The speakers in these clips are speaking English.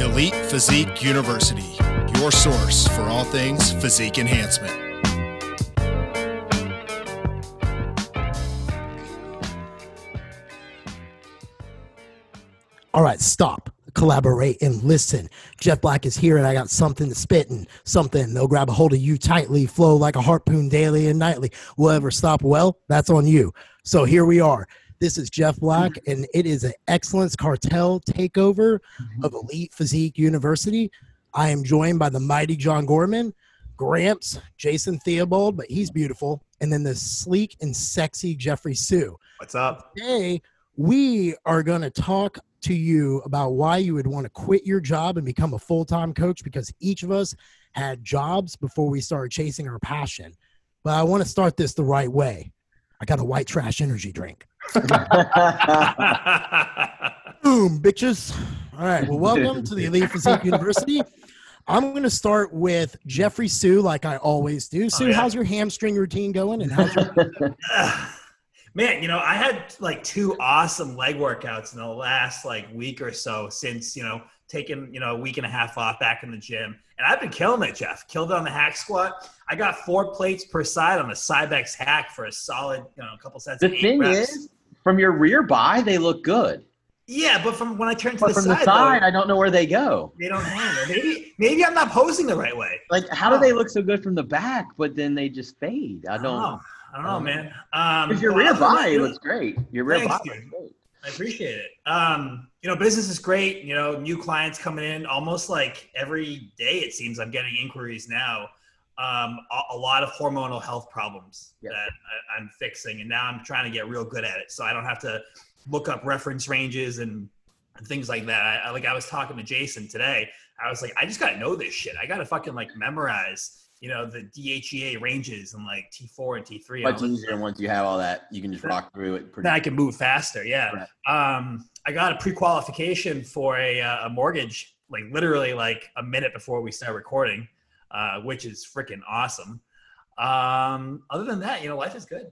Elite Physique University, your source for all things physique enhancement. All right, stop, collaborate, and listen. Jeff Black is here, and I got something to spit and something. They'll grab a hold of you tightly, flow like a harpoon daily and nightly. Will ever stop? Well, that's on you. So here we are. This is Jeff Black, mm-hmm. and it is an excellence cartel takeover mm-hmm. of Elite Physique University. I am joined by the mighty John Gorman, Gramps, Jason Theobald, but he's beautiful, and then the sleek and sexy Jeffrey Sue. What's up? Today, we are going to talk to you about why you would want to quit your job and become a full time coach because each of us had jobs before we started chasing our passion. But I want to start this the right way. I got a white trash energy drink. Boom, bitches. All right. Well, welcome to the Elite Physique University. I'm going to start with Jeffrey Sue, like I always do. Oh, Sue, yeah. how's your hamstring routine going? And how's your Man, you know, I had like two awesome leg workouts in the last like week or so since, you know, taking, you know, a week and a half off back in the gym. And I've been killing it, Jeff. Killed it on the hack squat. I got four plates per side on the Cybex hack for a solid, you know, a couple sets The of eight thing reps. is, from your rear by, they look good. yeah, but from when I turn to But the from side, the side, though, I don't know where they go. they don't hang. Or maybe maybe I'm not posing the right way. Like, how do they look so good from the back, but then they just fade? I don't know. I don't know, man. Um, your rear by looks great. Your rear by looks great. I appreciate it. Um, you know, business is great. You know, new clients coming in almost like every day. It seems I'm getting inquiries now. Um, a, a lot of hormonal health problems Yeah. that I, I'm fixing, and now I'm trying to get real good at it. So I don't have to look up reference ranges and, and things like that. I, I like I was talking to Jason today. I was like, I just gotta know this shit. I gotta fucking like memorize, you know, the DHEA ranges and like T4 and T3. and Much this easier once you have all that. You can just rock through it. Pretty then I can move faster. Yeah. Um, I got a pre-qualification for a, uh, a mortgage, like literally like a minute before we start recording, uh, which is freaking awesome. Um, other than that, you know, life is good.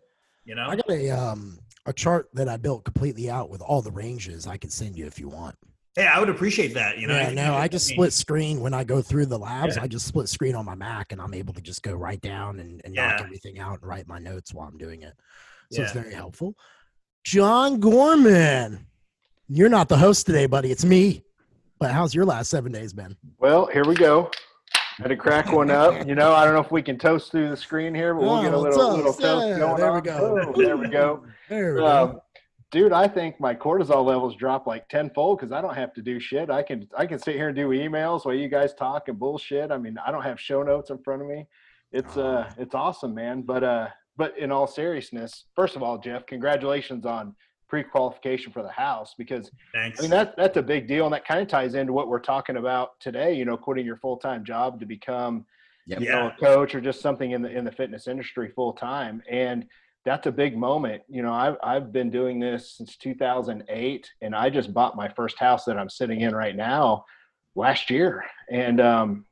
You know, I got a um a chart that I built completely out with all the ranges I can send you if you want. hey, I would appreciate that. You know, yeah, You- no, I just split screen when I go through the labs. Yeah. I just split screen on my Mac and I'm able to just go right down and, and knock everything out and write my notes while I'm doing it. So it's very helpful. John Gorman, you're not the host today, buddy. It's me. But how's your last seven days been? Well, here we go. Had to crack one up. You know, I don't know if we can toast through the screen here, but we'll get a Oh, little toast. little toast Yeah, going there we on. go. Boom, there we go. There we go. Um, dude, I think my cortisol levels drop like tenfold because I don't have to do shit. I can I can sit here and do emails while you guys talk and bullshit. I mean, I don't have show notes in front of me. It's uh it's awesome, man. But uh but in all seriousness, first of all, Jeff, congratulations on pre-qualification for the house because Thanks. I mean that that's a big deal, and that kind of ties into what we're talking about today. You know, quitting your full time job to become Yep. you know a coach or just something in the in the fitness industry full time, and that's a big moment. You know, I've I've been doing this since 2008, and I just bought my first house that I'm sitting in right now last year, and um,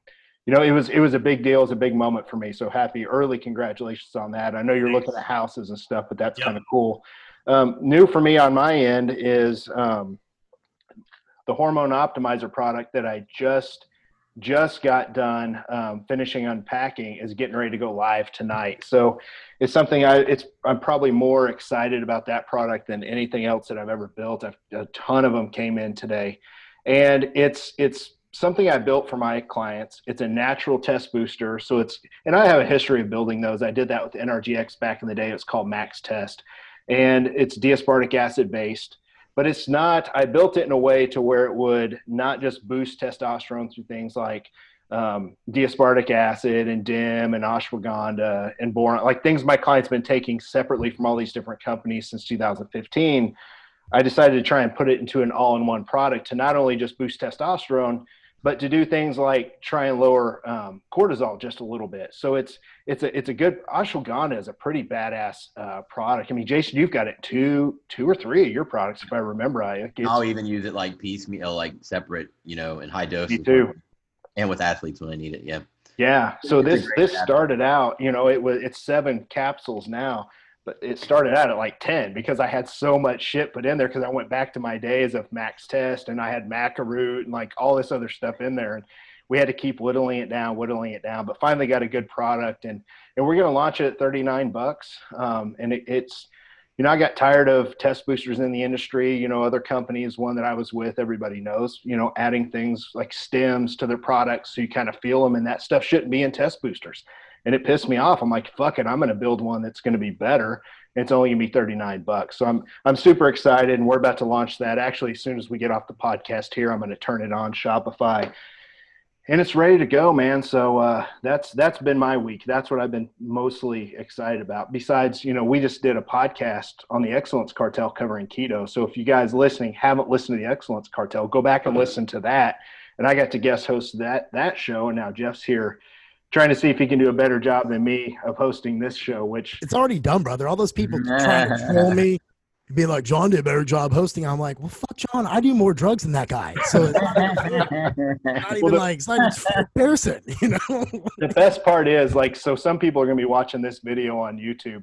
you know it was it was a big deal. It was a big moment for me. So happy early congratulations on that. I know you're looking at houses and stuff, but that's Yep. kind of cool. Um, new for me on my end is um, the hormone optimizer product that I just just got done um, finishing unpacking is getting ready to go live tonight. So it's something I it's I'm probably more excited about that product than anything else that I've ever built. I've, a ton of them came in today, and it's it's something I built for my clients. It's a natural test booster. So it's and I have a history of building those. I did that with NRGX back in the day. It's called Max Test, and it's D-aspartic acid based but it's not i built it in a way to where it would not just boost testosterone through things like um, d-aspartic acid and dim and ashwagandha and boron like things my clients been taking separately from all these different companies since 2015 i decided to try and put it into an all-in-one product to not only just boost testosterone but to do things like try and lower um, cortisol just a little bit so it's it's a it's a good ashwagandha is a pretty badass uh, product. I mean, Jason, you've got it two two or three of your products, if I remember I I'll even use it like piecemeal, like separate, you know, in high doses. Me too. And with athletes when I need it. Yeah. yeah. So It's this this product. started out, you know, it was it's seven capsules now, but it started out at like 10 because I had so much shit put in there because I went back to my days of Max Test and I had maca root and like all this other stuff in there. And we had to keep whittling it down, whittling it down, but finally got a good product. And, and we're going to launch it at 39 bucks. Um, and it, it's, you know, I got tired of test boosters in the industry. You know, other companies, one that I was with, everybody knows, you know, adding things like stems to their products so you kind of feel them, and that stuff shouldn't be in test boosters and it pissed me off. I'm like, fuck it, I'm going to build one that's going to be better. It's only going to be 39 bucks. So I'm I'm super excited, and we're about to launch that. Actually, as soon as we get off the podcast here, I'm going to turn it on Shopify, and it's ready to go, man. So uh, that's that's been my week. That's what I've been mostly excited about. Besides, you know, we just did a podcast on the Excellence Cartel covering keto. So if you guys listening haven't listened to the Excellence Cartel, go back and listen to that. And I got to guest host that that show, and now Jeff's here trying to see if he can do a better job than me of hosting this show, which It's already done, brother. All those people trying to troll me, be like, John did a better job hosting. I'm like, well, fuck John. I do more drugs than that guy. So it's not, not even the- like, it's not even comparison, you know? the best part is like so some people are going to be watching this video on youtube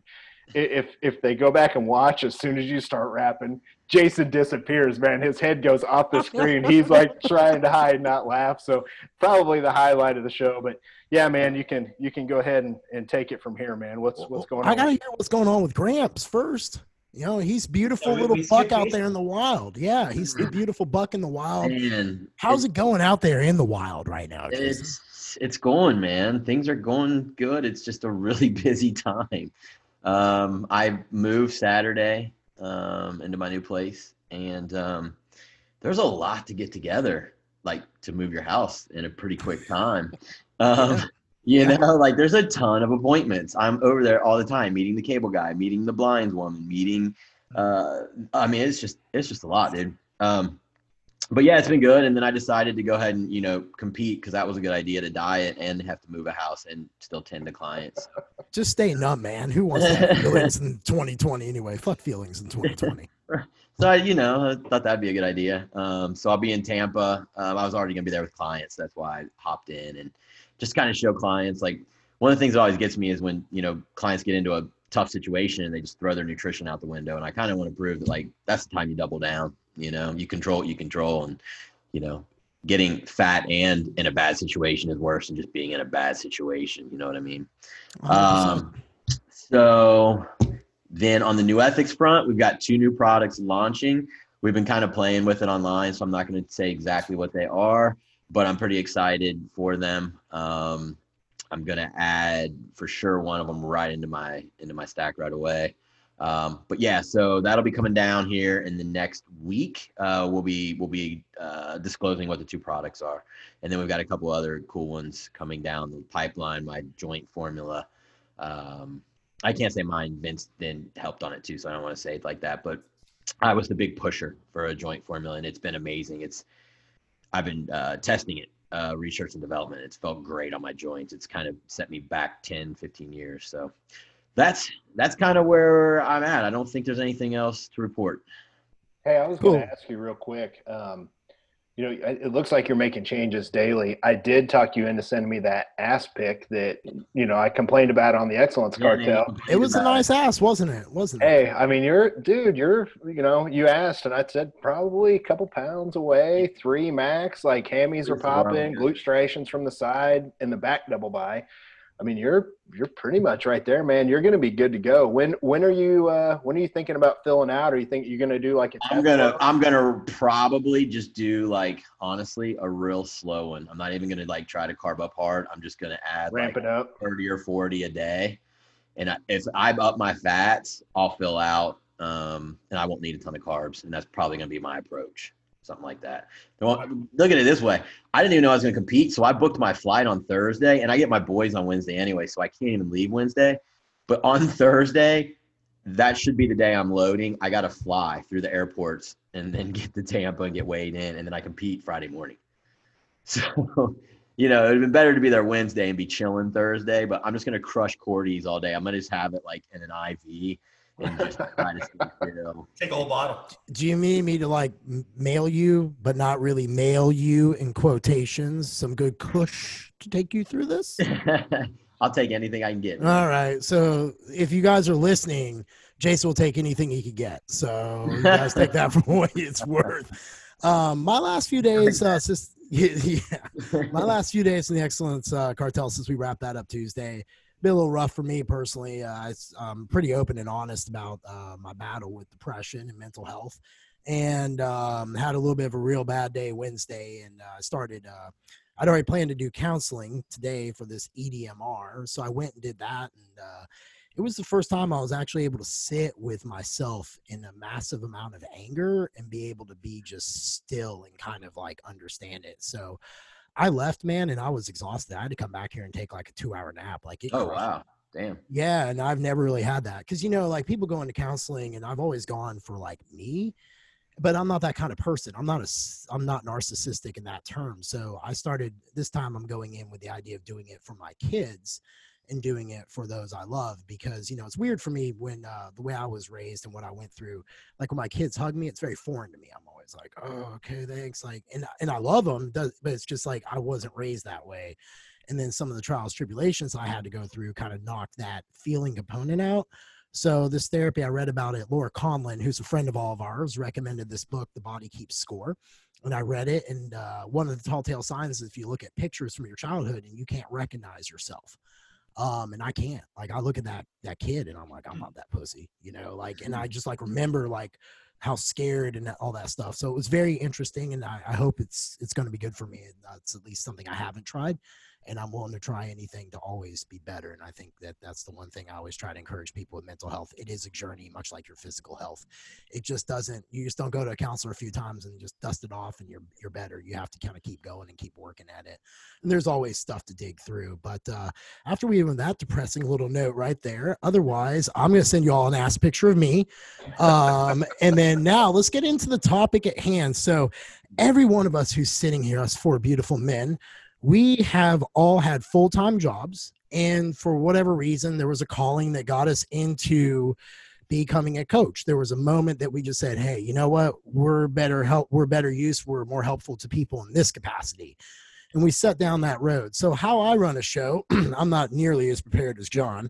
if if they go back and watch as soon as you start rapping jason disappears man his head goes off the screen he's like trying to hide not laugh so probably the highlight of the show but yeah man you can you can go ahead and, and take it from here man what's what's going on I gotta hear what's going on with Gramps first. You know, he's beautiful Yeah, little we buck out there in the wild. Yeah, he's a beautiful buck in the wild. Man, How's it going out there in the wild right now, Jason? It's it's going, man. Things are going good. It's just a really busy time. Um, I moved Saturday um, into my new place, and um, there's a lot to get together, like to move your house in a pretty quick time. Um, you know, like there's a ton of appointments. I'm over there all the time, meeting the cable guy, meeting the blinds woman, meeting. Uh, I mean, it's just it's just a lot, dude. Um, but yeah, it's been good. And then I decided to go ahead and you know compete because that was a good idea to diet and have to move a house and still tend to clients. Just stay numb, man. Who wants to have feelings in 2020 anyway? Fuck feelings in 2020. So I, you know, I thought that'd be a good idea. Um, so I'll be in Tampa. Um, I was already gonna be there with clients. That's why I hopped in and just kind of show clients. Like one of the things that always gets me is when you know clients get into a tough situation and they just throw their nutrition out the window. And I kind of want to prove that like that's the time you double down. You know, you control what you control, and you know, getting fat and in a bad situation is worse than just being in a bad situation. You know what I mean? Um, so then on the new ethics front, we've got two new products launching. We've been kind of playing with it online, so I'm not going to say exactly what they are, but I'm pretty excited for them. Um, I'm going to add for sure one of them right into my into my stack right away. Um, but yeah, so that'll be coming down here in the next week. Uh, we'll be we'll be uh, disclosing what the two products are, and then we've got a couple other cool ones coming down the pipeline. My joint formula. Um, I can't say mine. Vince then helped on it too, so I don't want to say it like that. But I was the big pusher for a joint formula, and it's been amazing. It's I've been uh, testing it, uh, research and development. It's felt great on my joints. It's kind of set me back 10, 15 years. So that's that's kind of where I'm at. I don't think there's anything else to report. Hey, I was going to ask you real quick. Um, you know, it it looks like you're making changes daily. I did talk you into sending me that ass pic that you know I complained about on the Excellence Cartel. it was a nice ass, wasn't it? Wasn't it? Hey, I mean, you're dude. You're you know, you asked, and I said probably a couple pounds away, three max. Like hammies are popping, glute striations from the side, and the back double bi. I mean, you're you're pretty much right there, man. You're going to be good to go. When when are you uh, when are you thinking about filling out? Or you think you're going to do like a? I'm gonna? I'm gonna probably just do like honestly a real slow one. I'm not even gonna like try to carb up hard. I'm just gonna add ramp like it up. 30 or 40 a day. And I, if I up my fats, I'll fill out um, and I won't need a ton of carbs. And that's probably going to be my approach, something like that. Well, Look at it this way I didn't even know I was going to compete. So I booked my flight on Thursday and I get my boys on Wednesday anyway. So I can't even leave Wednesday. But on Thursday, that should be the day I'm loading. I got to fly through the airports and then get to Tampa and get weighed in. And then I compete Friday morning. So you know, it'd been better to be there Wednesday and be chilling Thursday, but I'm just gonna crush Cordy's all day. I'm gonna just have it like in an IV and just try to stay chill. Take a whole bottle. Do you mean me to like mail you, but not really mail you in quotations, some good kush to take you through this? I'll take anything I can get. All right. So if you guys are listening, Jason will take anything he could get. So you guys take that for what it's worth. Um, my last few days, uh, since, yeah, my last few days in the Excellence uh, Cartel since we wrapped that up Tuesday, been a little rough for me personally. Uh, I'm pretty open and honest about uh, my battle with depression and mental health, and um, had a little bit of a real bad day Wednesday, and uh, started. Uh, I'd already planned to do counseling today for this EMDR, so I went and did that, and uh, it was the first time I was actually able to sit with myself in a massive amount of anger and be able to be just still and kind of like understand it. So I left, man, and I was exhausted. I had to come back here and take like a two hour nap. Like, it oh, wow. Damn. Yeah. And I've never really had that because, you know, like people go into counseling and I've always gone for like me but I'm not that kind of person. I'm not a I'm not narcissistic in that term. So I started this time I'm going in with the idea of doing it for my kids and doing it for those I love because you know it's weird for me when uh, the way I was raised and what I went through. Like when my kids hug me, it's very foreign to me. I'm always like, oh, okay, thanks. Like, and and I love them, but it's just like I wasn't raised that way. And then some of the trials, tribulations I had to go through kind of knocked that feeling component out. So this therapy I read about it, Laura Conlin, who's a friend of all of ours, recommended this book, The Body Keeps Score. And I read it, and uh, one of the tall tale signs is if you look at pictures from your childhood and you can't recognize yourself um and i can't like i look at that that kid and i'm like i'm not that pussy you know like and i just like remember like how scared and all that stuff so it was very interesting and i, I hope it's it's going to be good for me and that's at least something i haven't tried and I'm willing to try anything to always be better. And I think that that's the one thing I always try to encourage people with mental health. It is a journey, much like your physical health. It just doesn't. You just don't go to a counselor a few times and just dust it off, and you're you're better. You have to kind of keep going and keep working at it. And there's always stuff to dig through. But uh, after we even that depressing little note right there, otherwise, I'm going to send you all an ass picture of me. Um, and then now let's get into the topic at hand. So every one of us who's sitting here, us four beautiful men we have all had full time jobs. And for whatever reason, there was a calling that got us into becoming a coach. There was a moment that we just said, hey, you know what? We're better help, we're better use, we're more helpful to people in this capacity. And we set down that road. So, how I run a show, I'm not nearly as prepared as John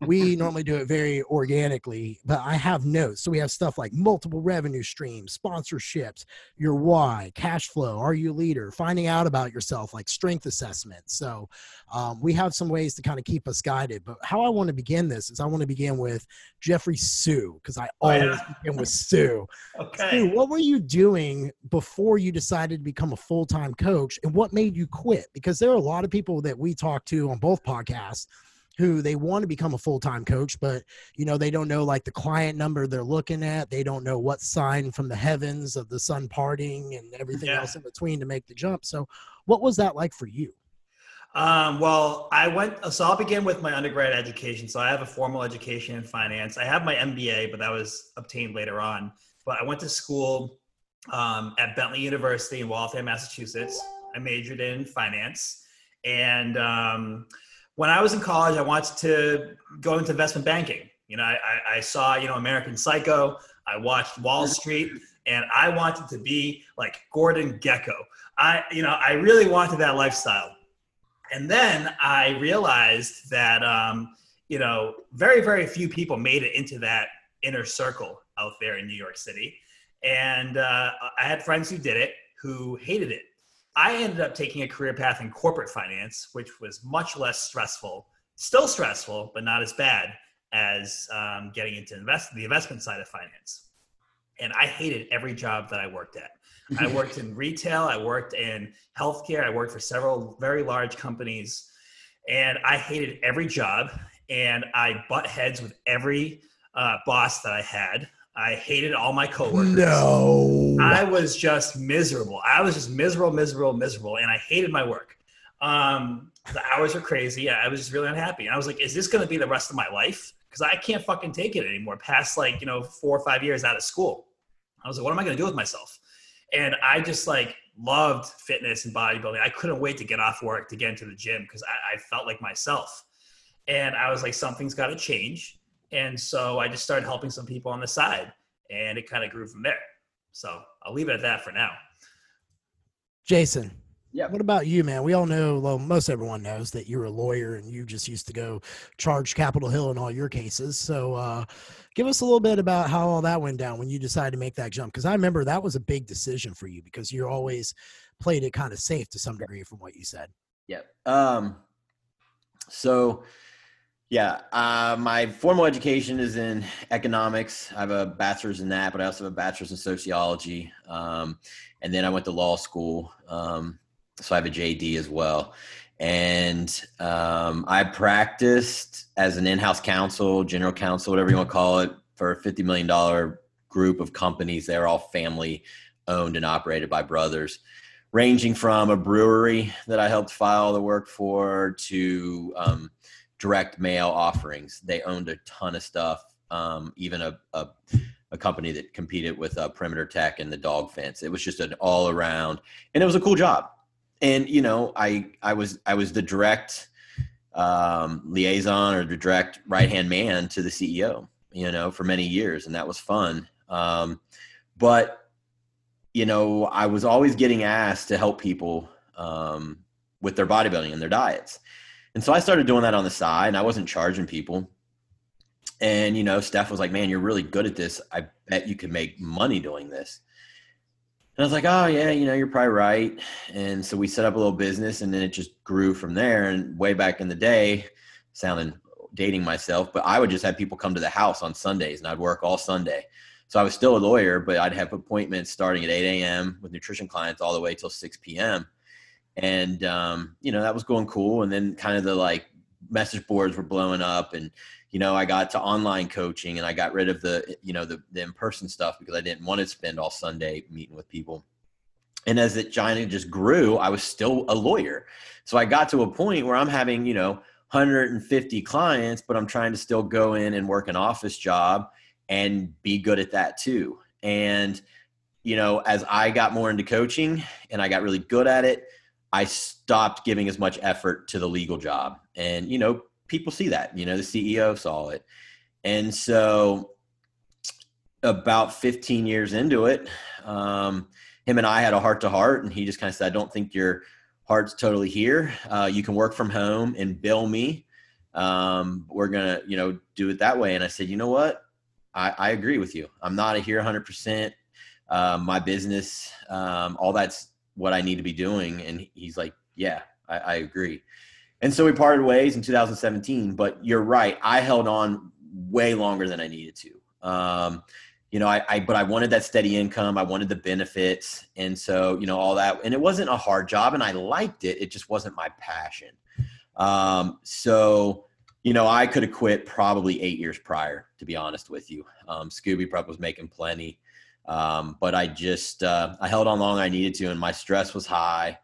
we normally do it very organically, but I have notes. So we have stuff like multiple revenue streams, sponsorships, your why, cash flow, are you a leader, finding out about yourself, like strength assessment. So um, we have some ways to kind of keep us guided. But how I want to begin this is I want to begin with Jeffrey Sue, because I always oh, yeah. begin with Sue. okay. Sue, what were you doing before you decided to become a full time coach and what made you quit? Because there are a lot of people that we talk to on both podcasts who they want to become a full-time coach but you know they don't know like the client number they're looking at. They don't know what sign from the heavens of the sun parting and everything yeah. else in between to make the jump. So what was that like for you? Um, well i went so i'll begin with my undergrad education. So i have a formal education in finance. I have my mba but that was obtained later on. But i went to school um, at bentley university in waltham massachusetts. I majored in finance. And um, when I was in college, I wanted to go into investment banking. You know, I, I, saw, you know, American Psycho. I watched Wall Street, and I wanted to be like Gordon Gekko. I, you know, I really wanted that lifestyle. And then I realized that, um, you know, very, very few people made it into that inner circle out there in New York City. And uh, I had friends who did it who hated it I ended up taking a career path in corporate finance, which was much less stressful, still stressful, but not as bad as um, getting into invest the investment side of finance. And I hated every job that I worked at. I worked in retail, I worked in healthcare, I worked for several very large companies, and I hated every job. And I butt heads with every uh, boss that I had. I hated all my coworkers. No. I was just miserable. I was just miserable, miserable, miserable, and I hated my work. Um, the hours were crazy. I was just really unhappy. And I was like, is this going to be the rest of my life? Because I can't fucking take it anymore past like, you know, four or five years out of school. I was like, what am I going to do with myself? And I just like loved fitness and bodybuilding. I couldn't wait to get off work to get into the gym because I, I felt like myself. And I was like, something's got to change and so I just started helping some people on the side and it kind of grew from there. So I'll leave it at that for now. Jason. Yeah. What about you, man? We all know, well, most everyone knows that you're a lawyer and you just used to go charge Capitol Hill in all your cases. So, uh, give us a little bit about how all that went down when you decided to make that jump. Because I remember that was a big decision for you because you always played it kind of safe to some degree, from what you said. Yeah. Um, so, yeah, uh, my formal education is in economics. I have a bachelor's in that, but I also have a bachelor's in sociology. Um, and then I went to law school. Um, so I have a JD as well. And um, I practiced as an in-house counsel, general counsel, whatever you want to call it, for a fifty million dollar group of companies. They're all family owned and operated by brothers, ranging from a brewery that I helped file the work for to um, direct mail offerings. They owned a ton of stuff, um, even a, a, a company that competed with uh, Perimeter Tech and the dog fence. It was just an all around, and it was a cool job and you know, I I was I was the direct um, liaison or the direct right hand man to the CEO, you know, for many years, and that was fun. Um, but you know, I was always getting asked to help people um, with their bodybuilding and their diets, and so I started doing that on the side, and I wasn't charging people. And you know, Steph was like, "Man, you're really good at this. I bet you could make money doing this." And I was like, oh yeah, you know, you're probably right. And so we set up a little business, and then it just grew from there. And way back in the day, sounding dating myself, but I would just have people come to the house on Sundays, and I'd work all Sunday. So I was still a lawyer, but I'd have appointments starting at 8 a.m. with nutrition clients all the way till 6 p.m. And um, you know that was going cool. And then kind of the like message boards were blowing up, and you know, I got to online coaching and I got rid of the, you know, the, the in-person stuff because I didn't want to spend all Sunday meeting with people. And as it giant just grew, I was still a lawyer. So I got to a point where I'm having, you know, 150 clients, but I'm trying to still go in and work an office job and be good at that too. And, you know, as I got more into coaching and I got really good at it, I stopped giving as much effort to the legal job. And, you know, people see that. You know, the CEO saw it. And so about 15 years into it, um, him and I had a heart to heart, and he just kind of said, I don't think your heart's totally here. Uh, you can work from home and bill me. Um, we're going to, you know, do it that way. And I said, you know what? I, I agree with you. I'm not a here 100%. Um, my business, um, all that's what I need to be doing. And he's like, yeah, I, I agree. And so we parted ways in 2017. But you're right. I held on way longer than I needed to. Um, you know, I, I, but I wanted that steady income. I wanted the benefits. And so, you know, all that. And it wasn't a hard job and I liked it. It just wasn't my passion. Um, so, you know, I could have quit probably eight years prior, to be honest with you. Um, Scooby Prep was making plenty. Um, but I just, uh, I held on long I needed to, and my stress was high.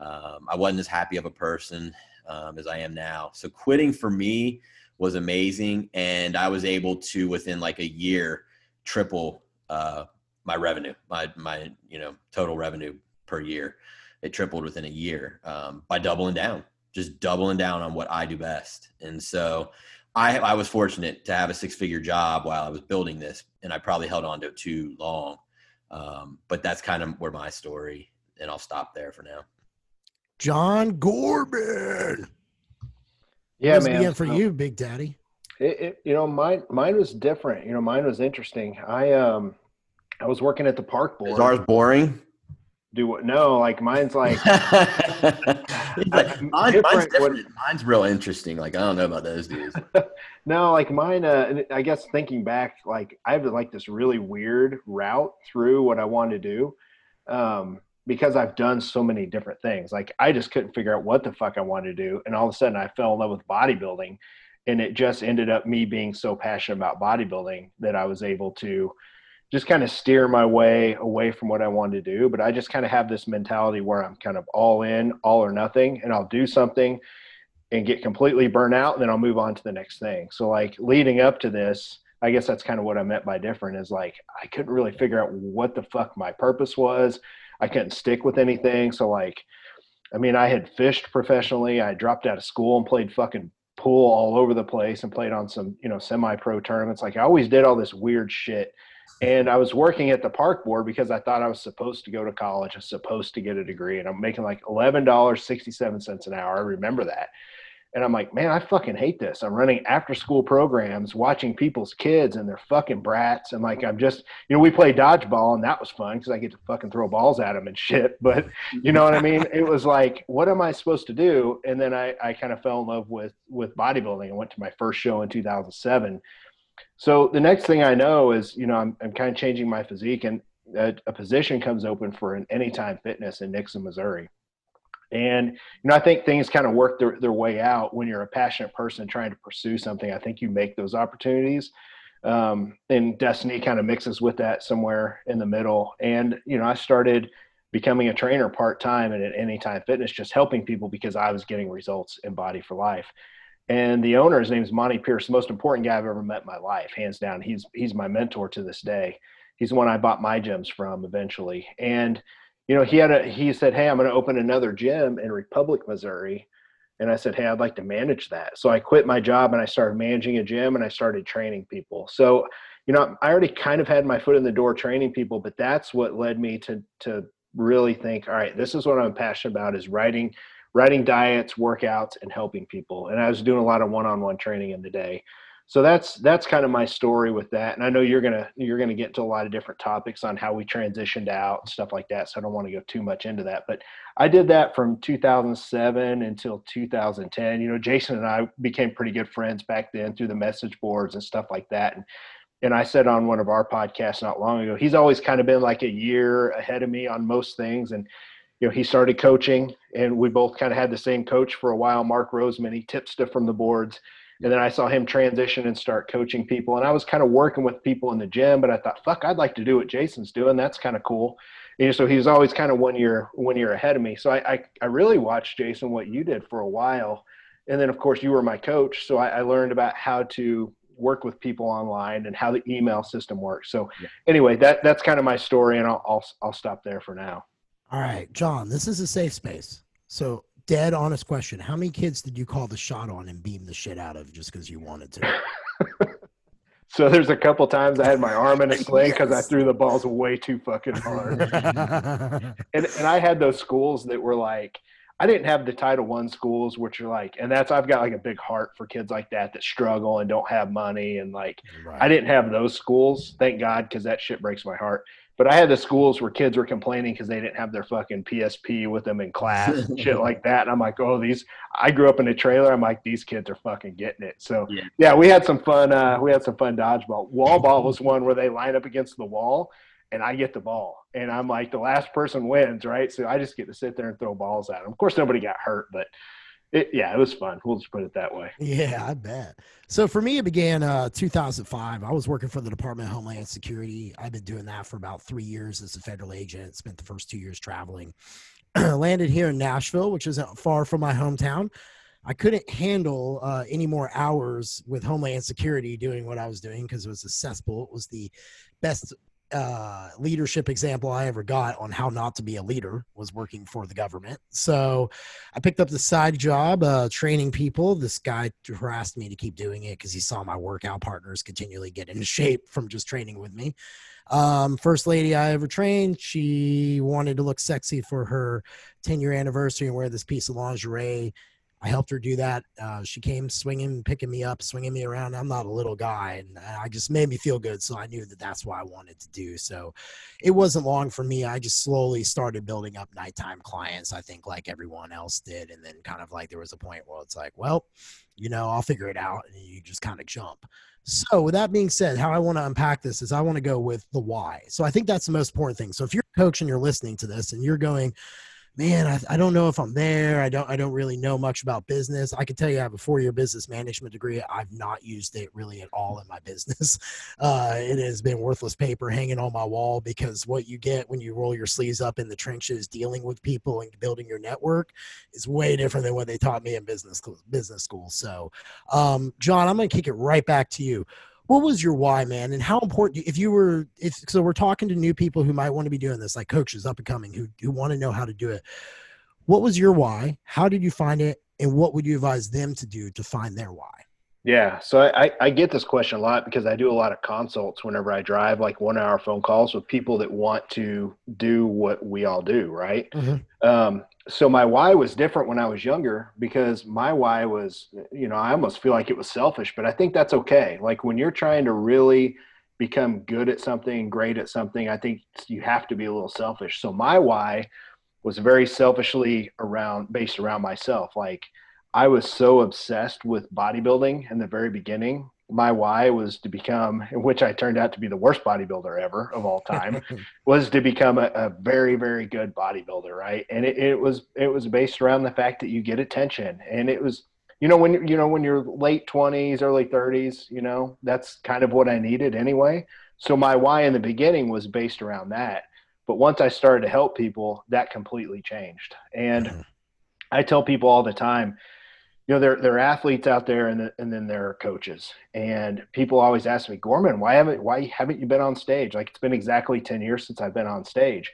Um, I wasn't as happy of a person um, as I am now. So quitting for me was amazing, and I was able to within like a year triple uh, my revenue, my my you know total revenue per year. It tripled within a year um, by doubling down, just doubling down on what I do best. And so I I was fortunate to have a six figure job while I was building this, and I probably held on to it too long. Um, but that's kind of where my story, and I'll stop there for now. John Gorman. Yeah, man. for you, Big Daddy. It, it, you know, mine mine was different. You know, mine was interesting. I um, I was working at the park board. Is ours boring? Do what? No, like mine's like. like mine, mine's different. Mine's real interesting. Like I don't know about those dudes. no, like mine. Uh, I guess thinking back, like I have like this really weird route through what I wanted to do. Um, because I've done so many different things. Like I just couldn't figure out what the fuck I wanted to do. And all of a sudden I fell in love with bodybuilding. And it just ended up me being so passionate about bodybuilding that I was able to just kind of steer my way away from what I wanted to do. But I just kind of have this mentality where I'm kind of all in, all or nothing, and I'll do something and get completely burnt out, and then I'll move on to the next thing. So like leading up to this, I guess that's kind of what I meant by different is like I couldn't really figure out what the fuck my purpose was. I couldn't stick with anything. So like, I mean, I had fished professionally. I dropped out of school and played fucking pool all over the place and played on some, you know, semi-pro tournaments. Like I always did all this weird shit. And I was working at the park board because I thought I was supposed to go to college. I was supposed to get a degree. And I'm making like $11.67 an hour. I remember that. And I'm like, man, I fucking hate this. I'm running after school programs, watching people's kids and they're fucking brats. And like, I'm just, you know, we play dodgeball and that was fun because I get to fucking throw balls at them and shit. But you know what I mean? It was like, what am I supposed to do? And then I, I kind of fell in love with, with bodybuilding. I went to my first show in 2007. So the next thing I know is, you know, I'm, I'm kind of changing my physique and a, a position comes open for an anytime fitness in Nixa, Missouri and you know, I think things kind of work their, their way out when you're a passionate person trying to pursue something. I think you make those opportunities. Um, and destiny kind of mixes with that somewhere in the middle. And you know, I started becoming a trainer part time and at Anytime Fitness, just helping people because I was getting results in Body for Life. And the owner, his name is Monty Pierce, the most important guy I've ever met in my life, hands down. He's he's my mentor to this day. He's the one I bought my gyms from eventually. And you know, he had a he said, "Hey, I'm going to open another gym in Republic, Missouri." And I said, "Hey, I'd like to manage that." So I quit my job and I started managing a gym and I started training people. So, you know, I already kind of had my foot in the door training people, but that's what led me to to really think, "All right, this is what I'm passionate about is writing writing diets, workouts and helping people." And I was doing a lot of one-on-one training in the day. So that's that's kind of my story with that. And i know you're gonna you're gonna get to a lot of different topics on how we transitioned out and stuff like that so i don't want to go too much into that. But i did that from 2007 until 2010 you know jason and i became pretty good friends back then through the message boards and stuff like that. And and i said on one of our podcasts not long ago he's always kind of been like a year ahead of me on most things. And you know he started coaching and we both kind of had the same coach for a while mark roseman he tipped stuff from the boards and then I saw him transition and start coaching people. And I was kind of working with people in the gym, but I thought, fuck, I'd like to do what Jason's doing. That's kind of cool. And so he was always kind of one year, one year ahead of me. So I, I, I, really watched Jason, what you did for a while. And then of course you were my coach. So I, I learned about how to work with people online and how the email system works. So yeah. anyway, that, that's kind of my story and I'll, I'll, I'll stop there for now. All right, John, this is a safe space. So dead honest question. How many kids did you call the shot on and beam the shit out of just because you wanted to? so there's a couple times I had my arm in a sling because yes. I threw the balls way too fucking hard. and, and I had those schools that were like, I didn't have the Title One schools, which are like, and that's I've got like a big heart for kids like that that struggle and don't have money, and like right. I didn't have those schools, thank God, because that shit breaks my heart. But I had the schools where kids were complaining because they didn't have their fucking PSP with them in class and shit like that. And I'm like, oh, these. I grew up in a trailer. I'm like, these kids are fucking getting it. So yeah, yeah we had some fun. Uh, we had some fun dodgeball. Wall ball was one where they line up against the wall, and I get the ball, and I'm like, the last person wins, right? So I just get to sit there and throw balls at them. Of course, nobody got hurt, but it, yeah, it was fun. We'll just put it that way. Yeah, I bet. So for me, it began uh, 2005. I was working for the Department of Homeland Security. I've been doing that for about three years as a federal agent. Spent the first two years traveling. Landed here in Nashville, which isn't far from my hometown. I couldn't handle uh, any more hours with Homeland Security doing what I was doing because it was a cesspool. It was the best uh, leadership example I ever got on how not to be a leader was working for the government. So I picked up the side job uh, training people. This guy harassed me to keep doing it because he saw my workout partners continually get in shape from just training with me. Um, first lady I ever trained, she wanted to look sexy for her 10 year anniversary and wear this piece of lingerie I helped her do that. Uh, she came swinging, picking me up, swinging me around. I'm not a little guy, and I just made me feel good. So I knew that that's what I wanted to do. So it wasn't long for me. I just slowly started building up nighttime clients. I think like everyone else did, and then kind of like there was a point where it's like, well, you know, I'll figure it out, and you just kind of jump. So with that being said, how I want to unpack this is I want to go with the why. So I think that's the most important thing. So if you're a coach and you're listening to this, and you're going man, I, I don't know if I'm there. I don't I don't really know much about business. I can tell you I have a four year business management degree. I've not used it really at all in my business. Uh, it has been worthless paper hanging on my wall because what you get when you roll your sleeves up in the trenches dealing with people and building your network is way different than what they taught me in business business school. So, um, John, I'm going to kick it right back to you what was your why man? And how important if you were if so we're talking to new people who might want to be doing this like coaches up and coming who, who want to know how to do it. What was your why? How did you find it? And what would you advise them to do to find their why Yeah, so I, I get this question a lot because I do a lot of consults whenever I drive, like one hour phone calls with people that want to do what we all do, right? Mhm. Um, so my why was different when I was younger because my why was, you know, I almost feel like it was selfish, but I think that's okay. Like when you're trying to really become good at something, great at something, I think you have to be a little selfish. So my why was very selfishly around based around myself. Like I was so obsessed with bodybuilding in the very beginning. My why was to become, which I turned out to be the worst bodybuilder ever of all time, was to become a, a very, very good bodybuilder, right? And it, it was it was based around the fact that you get attention, and it was, you know, when you know when you're late twenties, early thirties, you know, that's kind of what I needed anyway. So my why in the beginning was based around that, but once I started to help people, that completely changed, and Mhm. I tell people all the time you know, there, there are athletes out there and, and then there are coaches and people always ask me, Gorman, why haven't, why haven't you been on stage? Like it's been exactly 10 years since I've been on stage.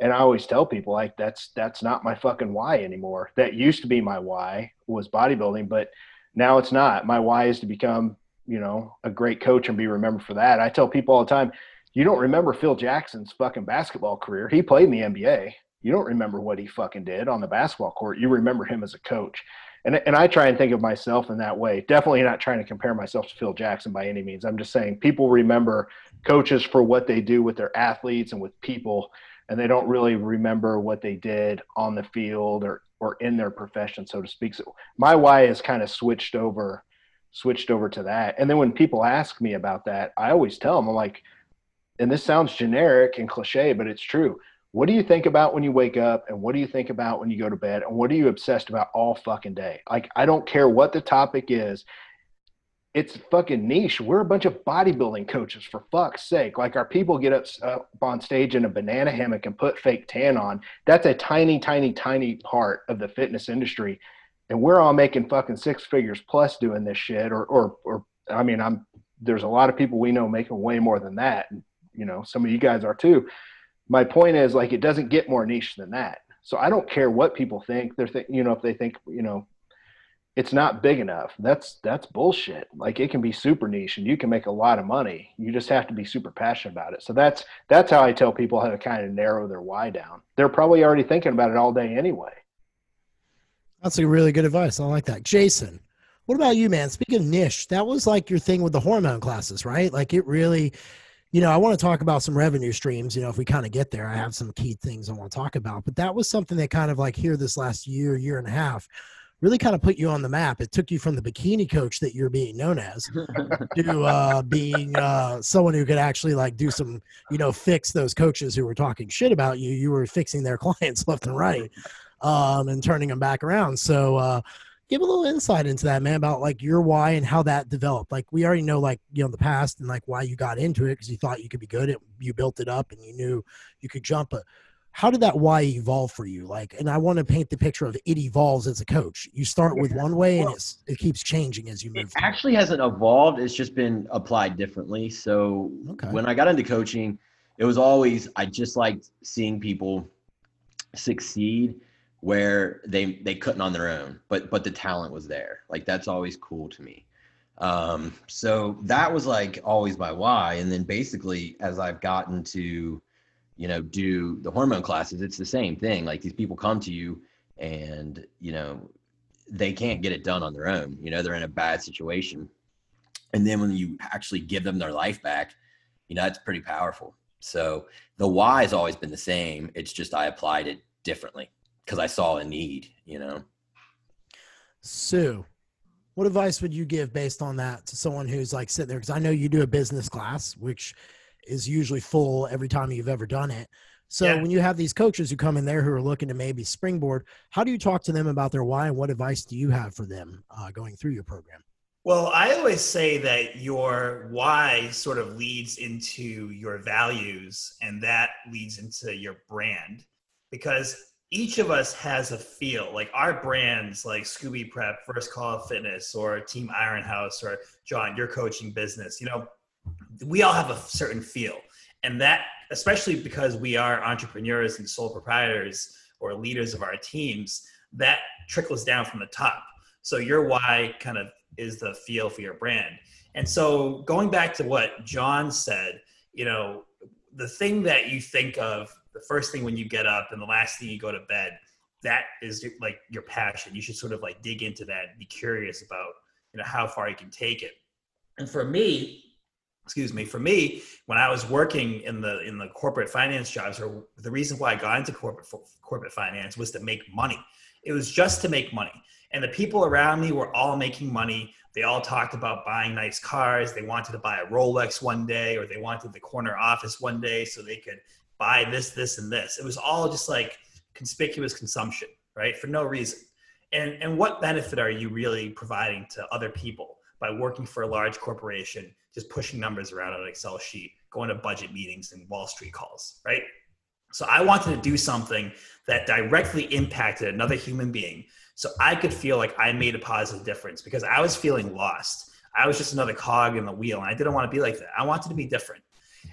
And I always tell people like, that's, that's not my fucking why anymore. That used to be my why was bodybuilding, but now it's not. My why is to become, you know, a great coach and be remembered for that. I tell people all the time, you don't remember Phil Jackson's fucking basketball career. He played in the NBA. You don't remember what he fucking did on the basketball court. You remember him as a coach and and I try and think of myself in that way. Definitely not trying to compare myself to Phil Jackson by any means. I'm just saying people remember coaches for what they do with their athletes and with people, and they don't really remember what they did on the field or or in their profession, so to speak. So my why is kind of switched over switched over to that. And then when people ask me about that, I always tell them I'm like, and this sounds generic and cliche, but it's true what do you think about when you wake up and what do you think about when you go to bed and what are you obsessed about all fucking day? Like i don't care what the topic is. It's fucking niche. We're a bunch of bodybuilding coaches for fuck's sake. Like our people get up, up on stage in a banana hammock and put fake tan on. That's a tiny tiny tiny part of the fitness industry. And we're all making fucking six figures plus doing this shit or or or i mean i'm there's a lot of people we know making way more than that. And you know some of you guys are too my point is like it doesn't get more niche than that so i don't care what people think they're th- you know if they think you know it's not big enough that's that's bullshit like it can be super niche and you can make a lot of money you just have to be super passionate about it so that's that's how i tell people how to kind of narrow their why down they're probably already thinking about it all day anyway That's a really good advice. I like that. Jason, what about you, man? Speaking of niche, that was like your thing with the hormone classes, right? Like it really, you know, I want to talk about some revenue streams. You know, if we kind of get there, I have some key things I want to talk about. But that was something that kind of like here this last year, year and a half, really kind of put you on the map. It took you from the bikini coach that you're being known as to uh, being uh, someone who could actually like do some, you know, fix those coaches who were talking shit about you. You were fixing their clients left and right um, and turning them back around. So, uh, give a little insight into that, man, about like your why and how that developed. Like we already know, like you know, the past and like why you got into it because you thought you could be good. It, you built it up and you knew you could jump. But how did that why evolve for you? Like, and I want to paint the picture of it evolves as a coach. You start with one way and it's it keeps changing as you It move. through. actually hasn't evolved. It's just been applied differently. So Okay. when I got into coaching, it was always I just liked seeing people succeed where they they couldn't on their own, but but the talent was there. Like that's always cool to me. Um, so that was like always my why. And then basically as I've gotten to, you know, do the hormone classes, it's the same thing. Like these people come to you and, you know, they can't get it done on their own. You know, they're in a bad situation. And then when you actually give them their life back, you know, that's pretty powerful. So the why has always been the same. It's just I applied it differently because I saw a need, you know. Sue, what advice would you give based on that to someone who's like sitting there? Because I know you do a business class, which is usually full every time you've ever done it. So Yeah. when you have these coaches who come in there who are looking to maybe springboard, how do you talk to them about their why and what advice do you have for them uh, going through your program? Well, I always say that your why sort of leads into your values, and that leads into your brand because each of us has a feel. Like our brands, like Scooby Prep, First Call Fitness, or Team Iron House, or John, your coaching business, you know, we all have a certain feel. And that, especially because we are entrepreneurs and sole proprietors or leaders of our teams, that trickles down from the top. So your why kind of is the feel for your brand. And so going back to what John said, you know, the thing that you think of the first thing when you get up and the last thing you go to bed, that is like your passion. You should sort of like dig into that and be curious about, you know, how far you can take it. And for me, excuse me, for me, when I was working in the in the corporate finance jobs, or the reason why I got into corporate corporate finance was to make money. It was just to make money. And the people around me were all making money. They all talked about buying nice cars. They wanted to buy a Rolex one day, or they wanted the corner office one day so they could buy this, this, and this. It was all just like conspicuous consumption, right? For no reason. And, and what benefit are you really providing to other people by working for a large corporation, just pushing numbers around on an Excel sheet, going to budget meetings and Wall Street calls, right? So I wanted to do something that directly impacted another human being so I could feel like I made a positive difference because I was feeling lost. I was just another cog in the wheel and I didn't want to be like that. I wanted to be different.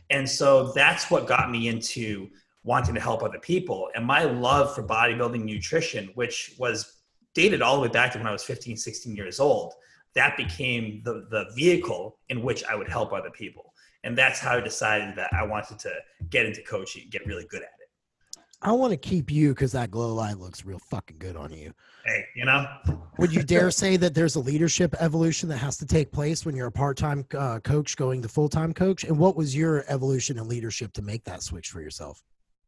And so that's what got me into wanting to help other people. And my love for bodybuilding nutrition, which was dated all the way back to when I was 15, 16 years old, that became the, the vehicle in which I would help other people. And that's how I decided that I wanted to get into coaching, get really good at it. I want to keep you because that glow light looks real fucking good on you. Hey, you know. Would you dare say that there's a leadership evolution that has to take place when you're a part-time uh, coach going to full-time coach? And what was your evolution in leadership to make that switch for yourself?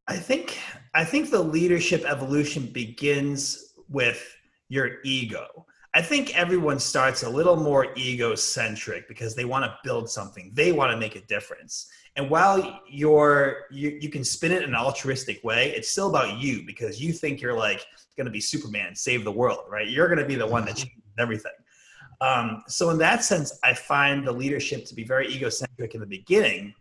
I think I think the leadership evolution begins with your ego. I think everyone starts a little more egocentric because they want to build something. They want to make a difference. And while you're you, you can spin it in an altruistic way, it's still about you because you think you're like going to be Superman, save the world, right? You're going to be the one that changes everything. Um, so in that sense, I find the leadership to be very egocentric in the beginning,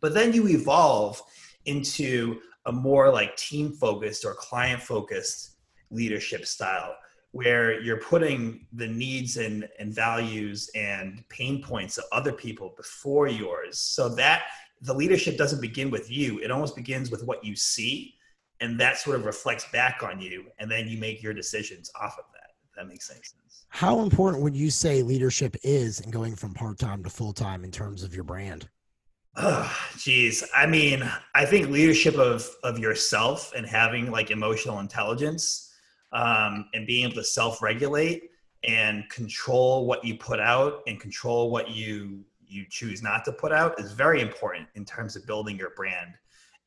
but then you evolve into a more like team focused or client focused leadership style where you're putting the needs and, and values and pain points of other people before yours so that the leadership doesn't begin with you. It almost begins with what you see and that sort of reflects back on you and then you make your decisions off of that if that makes sense. How important would you say leadership is in going from part-time to full-time in terms of your brand? Oh, geez. I mean, I think leadership of of yourself and having like emotional intelligence um, and being able to self-regulate and control what you put out and control what you you choose not to put out is very important in terms of building your brand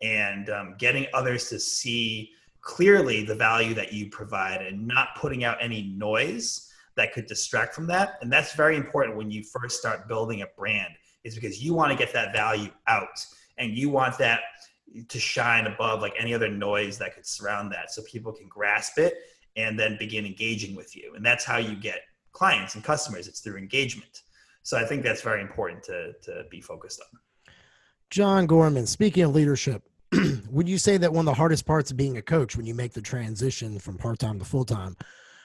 and um, getting others to see clearly the value that you provide and not putting out any noise that could distract from that and that's very important when you first start building a brand is because you want to get that value out and you want that to shine above like any other noise that could surround that so people can grasp it and then begin engaging with you. And that's how you get clients and customers. It's through engagement. So I think that's very important to, to be focused on. John Gorman, speaking of leadership, would you say that one of the hardest parts of being a coach when you make the transition from part time to full time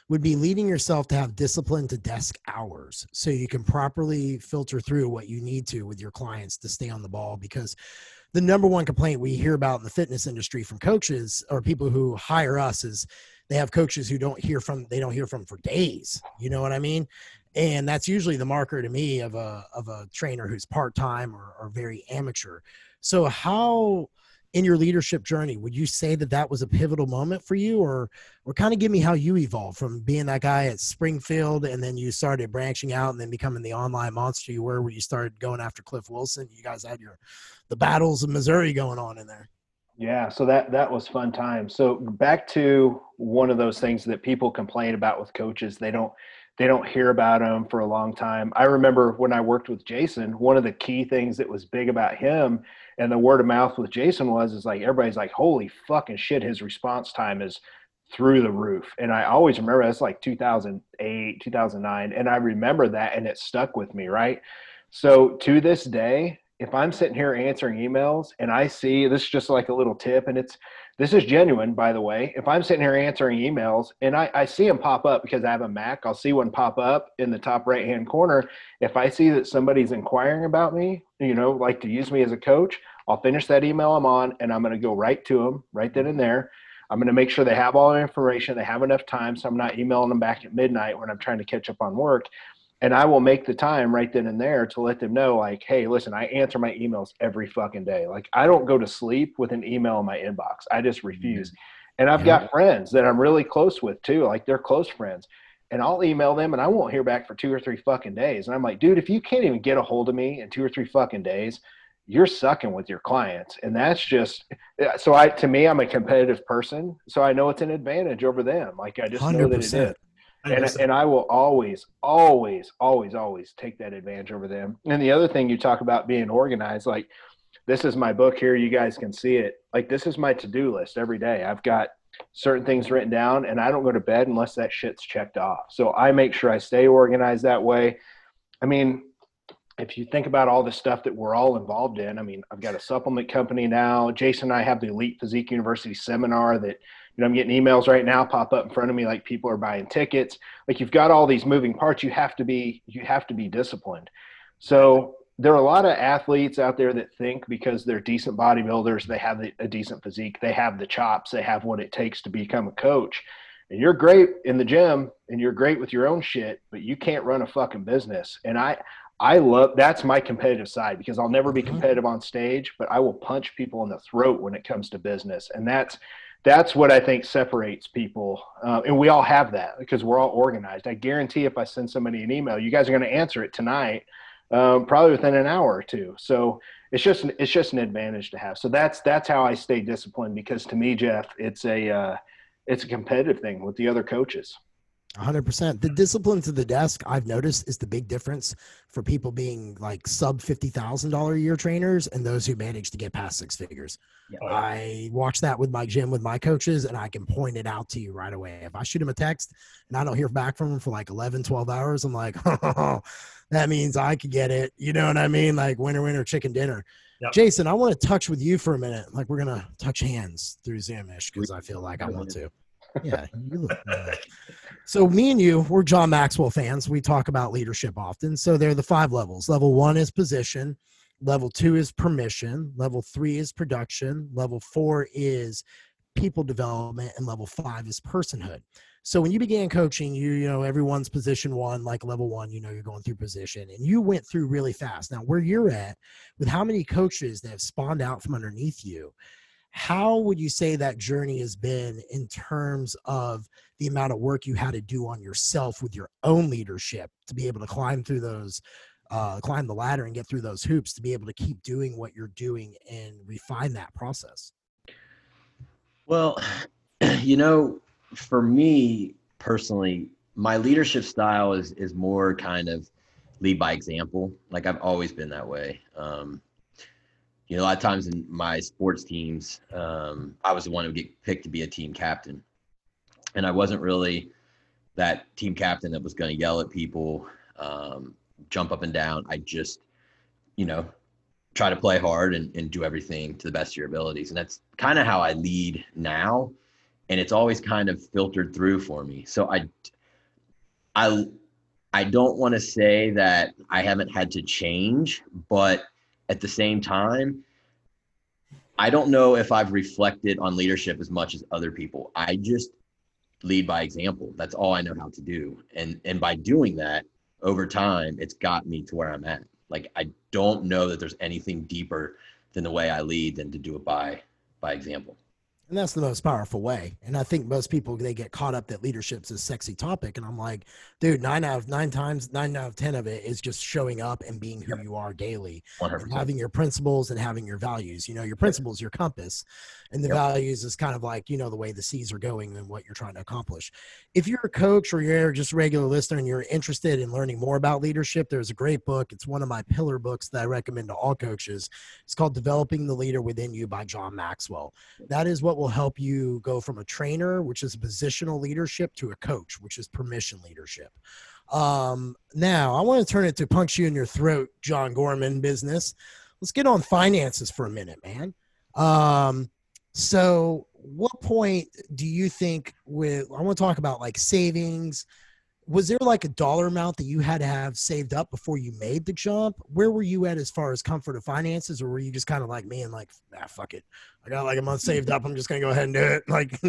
would be leading yourself to have discipline to desk hours so you can properly filter through what you need to with your clients to stay on the ball? Because the number one complaint we hear about in the fitness industry from coaches or people who hire us is they have coaches who don't hear from they don't hear from for days you know what i mean and that's usually the marker to me of a of a trainer who's part-time or, or very amateur. So how in your leadership journey would you say that that was a pivotal moment for you? Or or kind of give me how you evolved from being that guy at springfield and then you started branching out and then becoming the online monster you were where you started going after cliff wilson? You guys had your the battles of missouri going on in there. Yeah, so that that was fun time. So back to one of those things that people complain about with coaches, they don't they don't hear about them for a long time. I remember when I worked with Jason, one of the key things that was big about him and the word of mouth with Jason was is like everybody's like, "Holy fucking shit, his response time is through the roof." And I always remember that's like 2008, 2009, and I remember that and it stuck with me, right? So to this day, if I'm sitting here answering emails and I see this is just like a little tip and it's this is genuine by the way. If I'm sitting here answering emails and I, I see them pop up because I have a Mac, I'll see one pop up in the top right hand corner. If I see that somebody's inquiring about me, you know, like to use me as a coach, I'll finish that email I'm on and I'm going to go right to them right then and there. I'm going to make sure they have all the information, they have enough time, so I'm not emailing them back at midnight when I'm trying to catch up on work and I will make the time right then and there to let them know, like, hey, listen, I answer my emails every fucking day. Like, I don't go to sleep with an email in my inbox. I just mm-hmm. refuse. And I've got friends that I'm really close with too, like they're close friends. And I'll email them and I won't hear back for two or three fucking days. And I'm like, dude, if you can't even get a hold of me in two or three fucking days, you're sucking with your clients and that's just eh, so i to me i'm a competitive person so i know it's an advantage over them like i just 100%. know that it is and, and I will always, always, always, always take that advantage over them. And the other thing you talk about being organized, like this is my book here. You guys can see it. Like this is my to-do list every day. I've got certain things written down and I don't go to bed unless that shit's checked off. So I make sure I stay organized that way. I mean, if you think about all the stuff that we're all involved in, I mean, I've got a supplement company now. Jason and I have the Elite Physique University seminar that you know, I'm getting emails right now pop up in front of me like people are buying tickets. Like you've got all these moving parts. You have to be you have to be disciplined. So there are a lot of athletes out there that think because they're decent bodybuilders, they have a decent physique, they have the chops, they have what it takes to become a coach. And you're great in the gym and you're great with your own shit, but you can't run a fucking business. And I I love that's my competitive side because I'll never be mm-hmm. competitive on stage, but I will punch people in the throat when it comes to business. And that's that's what I think separates people. Uh, and we all have that because we're all organized. I guarantee if I send somebody an email, you guys are going to answer it tonight, um, probably within an hour or two. So it's just an, it's just an advantage to have. So that's that's how I stay disciplined because to me, Jeff, it's a uh, it's a competitive thing with the other coaches. 100%. The discipline to the desk, I've noticed, is the big difference for people being like sub $50,000 a year trainers and those who manage to get past six figures. Yeah. I watch that with my gym with my coaches and I can point it out to you right away. If I shoot him a text and I don't hear back from him for like 11, 12 hours, I'm like, oh, that means I could get it. You know what I mean? Like winner, winner, chicken dinner. Yep. Jason, I want to touch with you for a minute. Like we're going to touch hands through Zoomish because I feel like I want to yeah, you look So me and you, we're John Maxwell fans. We talk about leadership often. So there are the five levels. Level one is position. Level two is permission. Level three is production. Level four is people development, and level five is personhood. So when you began coaching, you you know everyone's position one, like level one, you know you're going through position, and you went through really fast. Now where you're at, with how many coaches that have spawned out from underneath you, how would you say that journey has been in terms of the amount of work you had to do on yourself with your own leadership to be able to climb through those uh, climb the ladder and get through those hoops to be able to keep doing what you're doing and refine that process? Well you know for me personally my leadership style is is more kind of lead by example. Like i've always been that way. Um, you know, a lot of times in my sports teams, um, I was the one who get picked to be a team captain, and I wasn't really that team captain that was going to yell at people, um, jump up and down. I just, you know, try to play hard and, and do everything to the best of your abilities, and that's kind of how I lead now, and it's always kind of filtered through for me. So I, I, I don't want to say that I haven't had to change, but at the same time, I don't know if I've reflected on leadership as much as other people. I just lead by example. That's all I know how to do. And and by doing that over time, it's got me to where I'm at. Like I don't know that there's anything deeper than the way I lead than to do it by by example and that's the most powerful way and i think most people they get caught up that leadership's a sexy topic and i'm like dude nine out of nine times nine out of ten of it is just showing up and being who you are daily and having your principles and having your values you know your principles your compass and the yep. values is kind of like you know the way the seas are going and what you're trying to accomplish. If you're a coach or you're just a regular listener and you're interested in learning more about leadership there's a great book. It's one of my pillar books that i recommend to all coaches. It's called developing the leader within you by john maxwell. That is what will help you go from a trainer which is positional leadership to a coach which is permission leadership um, now i want to turn it to punch you in your throat john gorman business. Let's get on finances for a minute man. Um, so, what point do you think with I want to talk about like savings, was there like a dollar amount that you had to have saved up before you made the jump? Where were you at as far as comfort of finances, or were you just kind of like me and like, ah, fuck it, I got like a month saved up, I'm just gonna go ahead and do it, like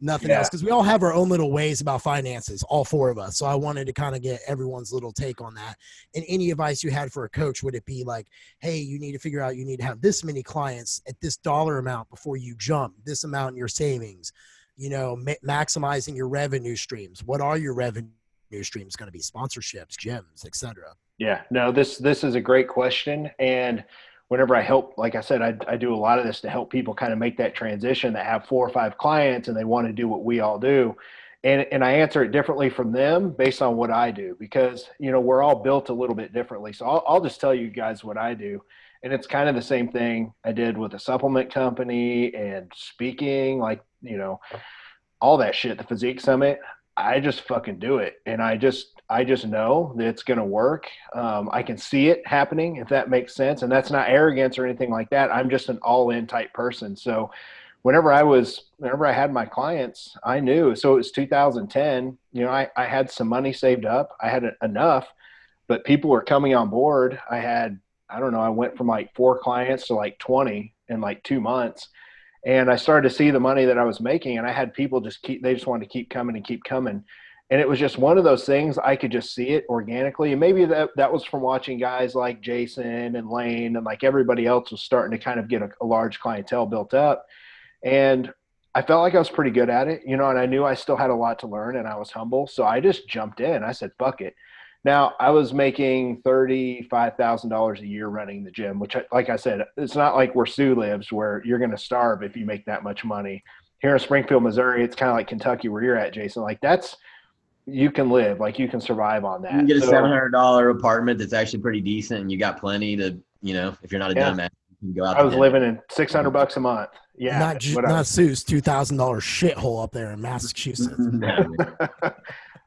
nothing Yeah. else? Because we all have our own little ways about finances, all four of us. So I wanted to kind of get everyone's little take on that. And any advice you had for a coach, would it be like, hey, you need to figure out you need to have this many clients at this dollar amount before you jump, this amount in your savings, you know, ma- maximizing your revenue streams. What are your revenue streams going to be? Sponsorships, gyms, etc. Yeah, no, this this is a great question, and whenever I help, like I said, I, I do a lot of this to help people kind of make that transition that have four or five clients and they want to do what we all do, and and I answer it differently from them based on what I do because you know we're all built a little bit differently. So I'll I'll just tell you guys what I do, and it's kind of the same thing I did with a supplement company and speaking, like you know, all that shit. The physique summit. I just fucking do it, and I just I just know that it's gonna work. Um, I can see it happening, if that makes sense, and that's not arrogance or anything like that. I'm just an all-in type person. So, whenever I was, whenever I had my clients, I knew. So it was 2010. You know, I I had some money saved up. I had enough, but people were coming on board. I had I don't know. I went from like four clients to like 20 in like two months and I started to see the money that I was making, and I had people just keep they just wanted to keep coming and keep coming, and it was just one of those things I could just see it organically, and maybe that that was from watching guys like Jason and Layne and like everybody else was starting to kind of get a, a large clientele built up, and I felt like I was pretty good at it, you know, and I knew I still had a lot to learn, and I was humble, so I just jumped in. I said, "Fuck it." Now I was making thirty-five thousand dollars a year running the gym, which, like I said, it's not like where Sue lives, where you're going to starve if you make that much money. Here in Springfield, Missouri, it's kind of like Kentucky, where you're at, Jason. Like that's you can live, like you can survive on that. You can get a So- seven hundred dollar apartment that's actually pretty decent, and you got plenty to, you know, if you're not a Yeah. dumbass, you can go out. I was living in six hundred bucks a month. Yeah, not ju- what I not Sue's two thousand dollar shithole up there in Massachusetts.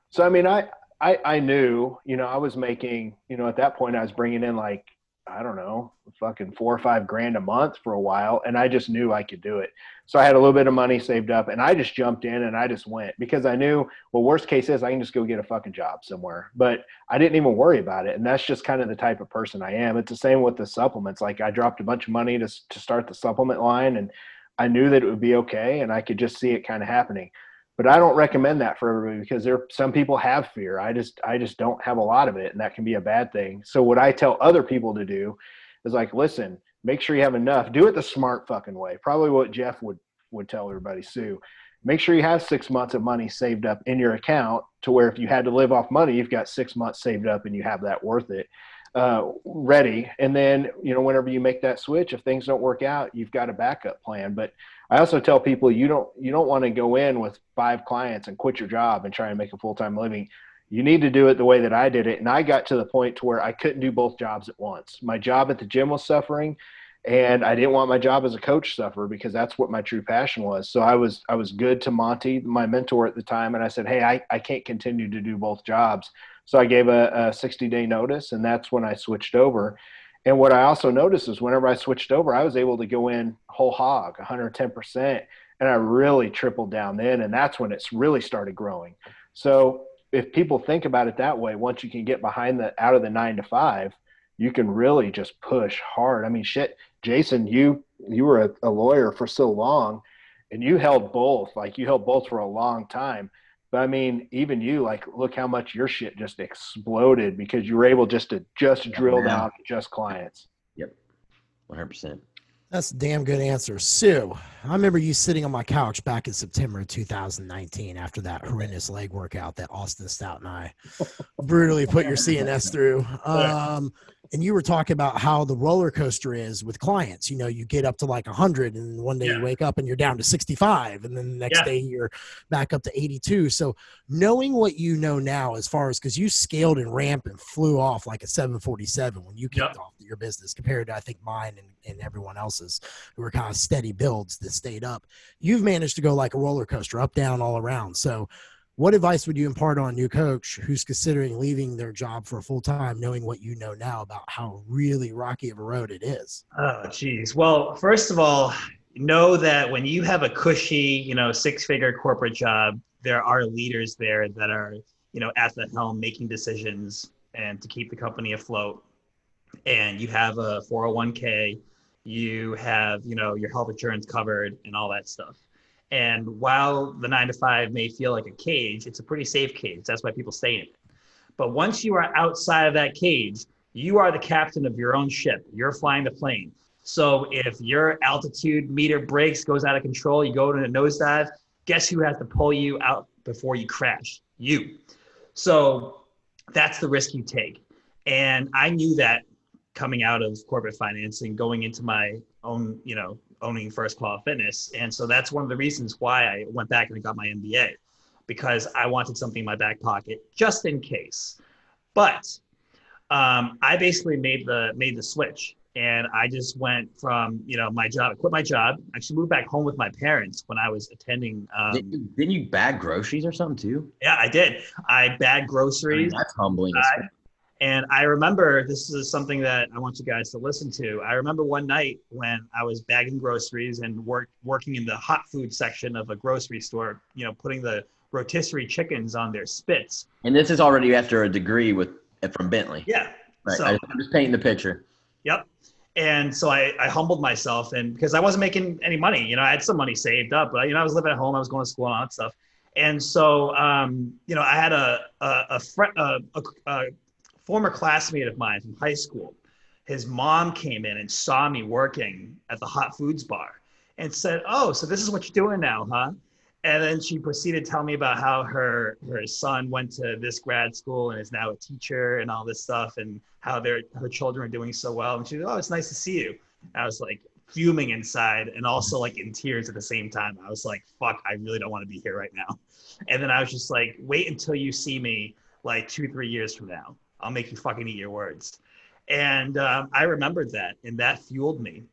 So I mean, I, I I knew, you know, I was making, you know, at that point I was bringing in like I don't know, fucking four or five grand a month for a while, and I just knew I could do it. So I had a little bit of money saved up, and I just jumped in and I just went because I knew, well, worst case is I can just go get a fucking job somewhere. But I didn't even worry about it, and that's just kind of the type of person I am. It's the same with the supplements. Like I dropped a bunch of money to to start the supplement line, and I knew that it would be okay, and I could just see it kind of happening but I don't recommend that for everybody because there some people have fear. I just I just don't have a lot of it, and that can be a bad thing. So what I tell other people to do is like, listen, make sure you have enough. Do it the smart fucking way. Probably what Jeff would would tell everybody. Sue, make sure you have six months of money saved up in your account to where if you had to live off money, you've got six months saved up and you have that worth it uh, ready. And then you know whenever you make that switch, if things don't work out, you've got a backup plan. But I also tell people you don't you don't want to go in with five clients and quit your job and try and make a full time living. You need to do it the way that I did it, and I got to the point to where I couldn't do both jobs at once. My job at the gym was suffering, and I didn't want my job as a coach suffer because that's what my true passion was. So I was I was good to Monty, my mentor at the time, and I said, "Hey, I, I can't continue to do both jobs." So I gave a, a 60 day notice, and that's when I switched over. And what I also noticed is whenever I switched over, I was able to go in whole hog, 110%, and I really tripled down then, and that's when it's really started growing. So if people think about it that way, once you can get behind the out of the nine to five, you can really just push hard. I mean, shit, Jason, you you were a, a lawyer for so long, and you held both. Like you held both for a long time. But I mean, even you, like, look how much your shit just exploded because you were able just to just drill Yeah. down just clients. Yep, One hundred percent. That's a damn good answer. Sue, I remember you sitting on my couch back in September of 2019 after that horrendous leg workout that Austin Stout and I brutally put your CNS through. Um, and you were talking about how the roller coaster is with clients. You know, you get up to like 100, and one day Yeah. you wake up and you're down to 65, and then the next Yeah. day you're back up to 82. So, knowing what you know now, as far as because you scaled and ramped and flew off like a 747 when you kicked Yep. off your business compared to, I think, mine and, and everyone else's who were kind of steady builds that stayed up. You've managed to go like a roller coaster, up, down, all around. So, what advice would you impart on a new coach who's considering leaving their job for a full time, knowing what you know now about how really rocky of a road it is? Oh, geez. Well, first of all, know that when you have a cushy, you know, six-figure corporate job, there are leaders there that are you know, at the helm making decisions and to keep the company afloat. And you have a 401k, you have, you know, your health insurance covered and all that stuff. And while the nine to five may feel like a cage, it's a pretty safe cage. That's why people stay in it. But once you are outside of that cage, you are the captain of your own ship. You're flying the plane. So if your altitude meter breaks, goes out of control, you go to a nosedive, guess who has to pull you out before you crash? You. So that's the risk you take. And I knew that coming out of corporate financing, going into my own, you know, owning First Claw Fitness. And so that's one of the reasons why I went back and got my MBA because I wanted something in my back pocket just in case. But um, I basically made the made the switch, and I just went from you know my job, I quit my job, actually moved back home with my parents when I was attending. Um, didn't, didn't you bag groceries or something too? Yeah, I did. I bagged I groceries. mean, that's humbling. as I- and I remember this is something that I want you guys to listen to. I remember one night when I was bagging groceries and work, working in the hot food section of a grocery store, you know, putting the rotisserie chickens on their spits. And this is already after a degree with from Bentley. Yeah. Right. So, I, I'm just painting the picture. Yep. And so I, I humbled myself and because I wasn't making any money, you know, I had some money saved up, but you know, I was living at home, I was going to school and all that stuff. And so, um, you know, I had a, a, a, fr- a, a, a former classmate of mine from high school. His mom came in and saw me working at the hot foods bar and said, Oh, so this is what you're doing now, huh? And then she proceeded to tell me about how her her son went to this grad school and is now a teacher and all this stuff, and how their her children are doing so well. And she, oh, it's nice to see you. I was like fuming inside and also like in tears at the same time. I was like, fuck, I really don't want to be here right now. And then I was just like, wait until you see me like two, three years from now. I'll make you fucking eat your words. And um, I remembered that, and that fueled me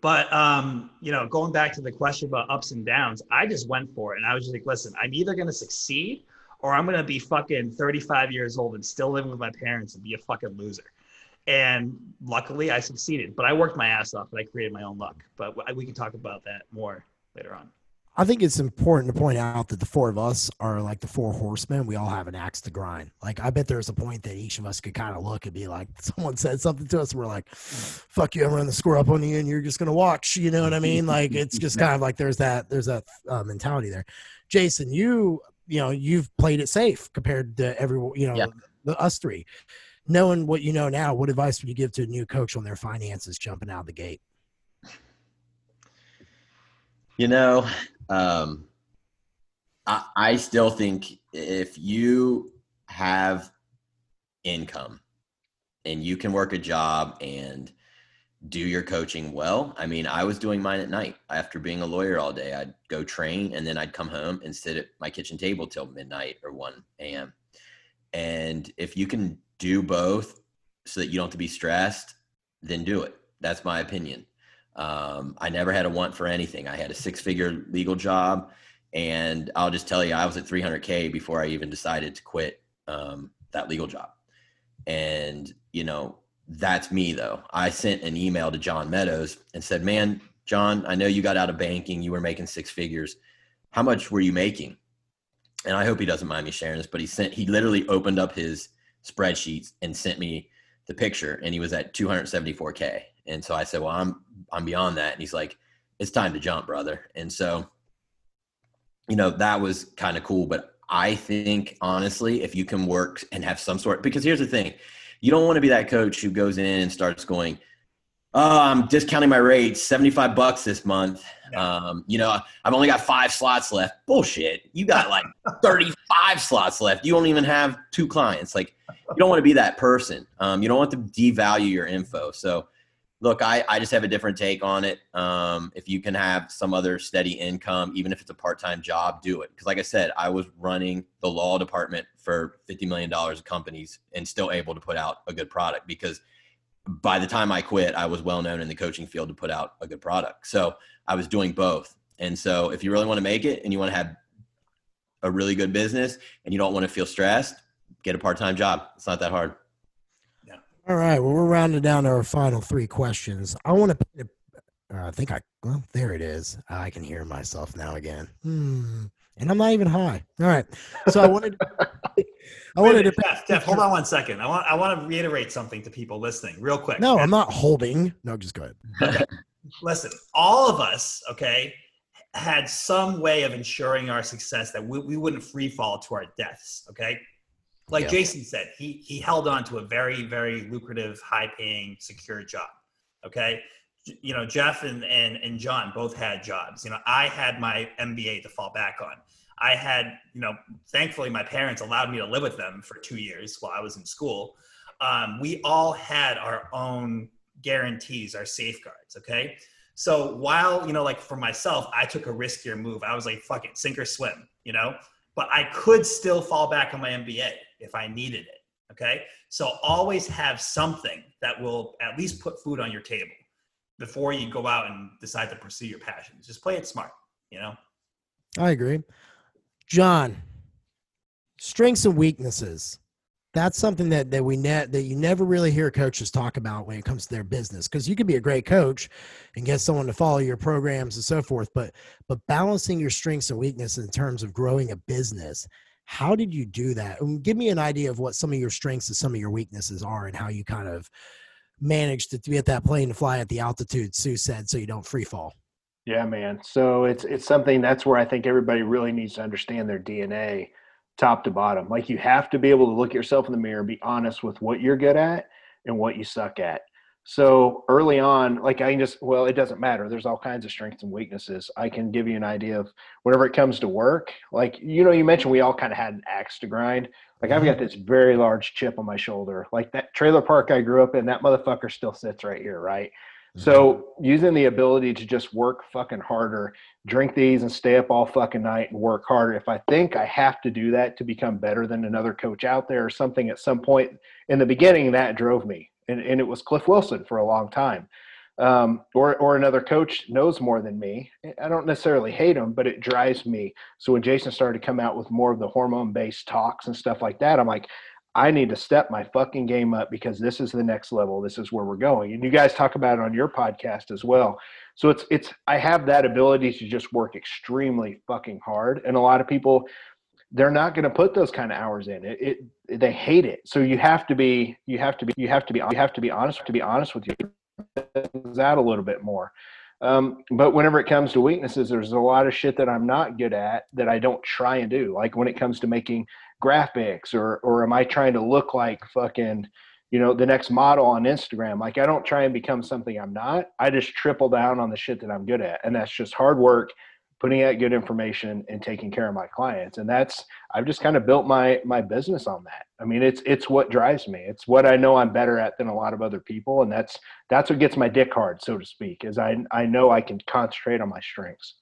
but um, you know, going back to the question about ups and downs, I just went for it, and I was just like, listen, I'm either gonna succeed or I'm gonna be fucking 35 years old and still living with my parents and be a fucking loser. And luckily, I succeeded. But I worked my ass off, and I created my own luck. But we can talk about that more later on. I think it's important to point out that the four of us are like the four horsemen. We all have an axe to grind. Like I bet there's a point that each of us could kind of look and be like, someone said something to us, and we're like, "Fuck you, I'm running the score up on you, and you're just gonna watch." You know what I mean? Like it's just kind of like there's that there's that uh, mentality there. Jason, you you know you've played it safe compared to everyone. You know Yeah. the us three. Knowing what you know now, what advice would you give to a new coach on their finances jumping out of the gate? You know, um, I, I still think if you have income and you can work a job and do your coaching well, I mean, I was doing mine at night after being a lawyer all day. I'd go train and then I'd come home and sit at my kitchen table till midnight or 1 a.m. And if you can do both so that you don't have to be stressed, then do it. That's my opinion. Um, I never had a want for anything. I had a six figure legal job. And I'll just tell you, I was at 300K before I even decided to quit um, that legal job. And, you know, that's me though. I sent an email to John Meadows and said, Man, John, I know you got out of banking. You were making six figures. How much were you making? And I hope he doesn't mind me sharing this, but he sent, he literally opened up his spreadsheets and sent me the picture and he was at 274K. And so I said, Well, I'm I'm beyond that. And he's like, It's time to jump, brother. And so, you know, that was kind of cool. But I think honestly, if you can work and have some sort because here's the thing, you don't want to be that coach who goes in and starts going, Oh, I'm discounting my rates, 75 bucks this month. Um, you know, I've only got five slots left. Bullshit. You got like 35 slots left. You don't even have two clients. Like, you don't want to be that person. Um, you don't want to devalue your info. So, look, I, I just have a different take on it. Um, if you can have some other steady income, even if it's a part time job, do it. Because, like I said, I was running the law department for $50 million of companies and still able to put out a good product because by the time I quit, I was well known in the coaching field to put out a good product. So I was doing both. And so if you really want to make it and you want to have a really good business and you don't want to feel stressed, get a part time job. It's not that hard. All right. Well, we're rounding down to our final three questions. I want to. Uh, I think I. Well, there it is. I can hear myself now again. Hmm. And I'm not even high. All right. So I wanted. I wanted to. Jeff, Jeff, hold on one second. I want I want to reiterate something to people listening, real quick. No, I'm not holding. No, just go ahead. Listen, all of us, okay, had some way of ensuring our success that we, we wouldn't free fall to our deaths. Okay, like Yeah. Jason said, he he held on to a very very lucrative, high paying, secure job. Okay, you know Jeff and and and John both had jobs. You know, I had my MBA to fall back on. I had, you know, thankfully my parents allowed me to live with them for two years while I was in school. Um, we all had our own guarantees, our safeguards. Okay. So while, you know, like for myself, I took a riskier move. I was like, fuck it, sink or swim, you know, but I could still fall back on my MBA if I needed it. Okay. So always have something that will at least put food on your table before you go out and decide to pursue your passions. Just play it smart, you know? I agree. John, strengths and weaknesses. That's something that that we ne- that you never really hear coaches talk about when it comes to their business because you can be a great coach and get someone to follow your programs and so forth, but but balancing your strengths and weaknesses in terms of growing a business. How did you do that? And give me an idea of what some of your strengths and some of your weaknesses are and how you kind of managed to get that plane to fly at the altitude Sue said so you don't free fall. Yeah, man. So it's it's something that's where I think everybody really needs to understand their DNA top to bottom. Like you have to be able to look at yourself in the mirror, be honest with what you're good at and what you suck at. So early on, like I can just well, it doesn't matter. There's all kinds of strengths and weaknesses. I can give you an idea of whenever it comes to work. Like you know, you mentioned we all kind of had an axe to grind. Like I've got mm-hmm. this very large chip on my shoulder. Like that trailer park I grew up in, that motherfucker still sits right here, right? So using the ability to just work fucking harder, drink these and stay up all fucking night and work harder. If I think I have to do that to become better than another coach out there or something at some point in the beginning, that drove me. And, and it was Cliff Wilson for a long time. Um, or, or another coach knows more than me. I don't necessarily hate him, but it drives me. So when Jason started to come out with more of the hormone based talks and stuff like that, I'm like, I need to step my fucking game up because this is the next level. This is where we're going. And you guys talk about it on your podcast as well. So it's it's I have that ability to just work extremely fucking hard. And a lot of people they're not going to put those kind of hours in. It, it they hate it. So you have to be you have to be you have to be you have to be honest to be honest with you out a little bit more. Um, but whenever it comes to weaknesses, there's a lot of shit that I'm not good at that I don't try and do. Like when it comes to making graphics or or am I trying to look like fucking you know the next model on Instagram? Like I don't try and become something I'm not. I just triple down on the shit that I'm good at. And that's just hard work putting out good information and taking care of my clients. And that's I've just kind of built my my business on that. I mean it's it's what drives me. It's what I know I'm better at than a lot of other people. And that's that's what gets my dick hard so to speak is I I know I can concentrate on my strengths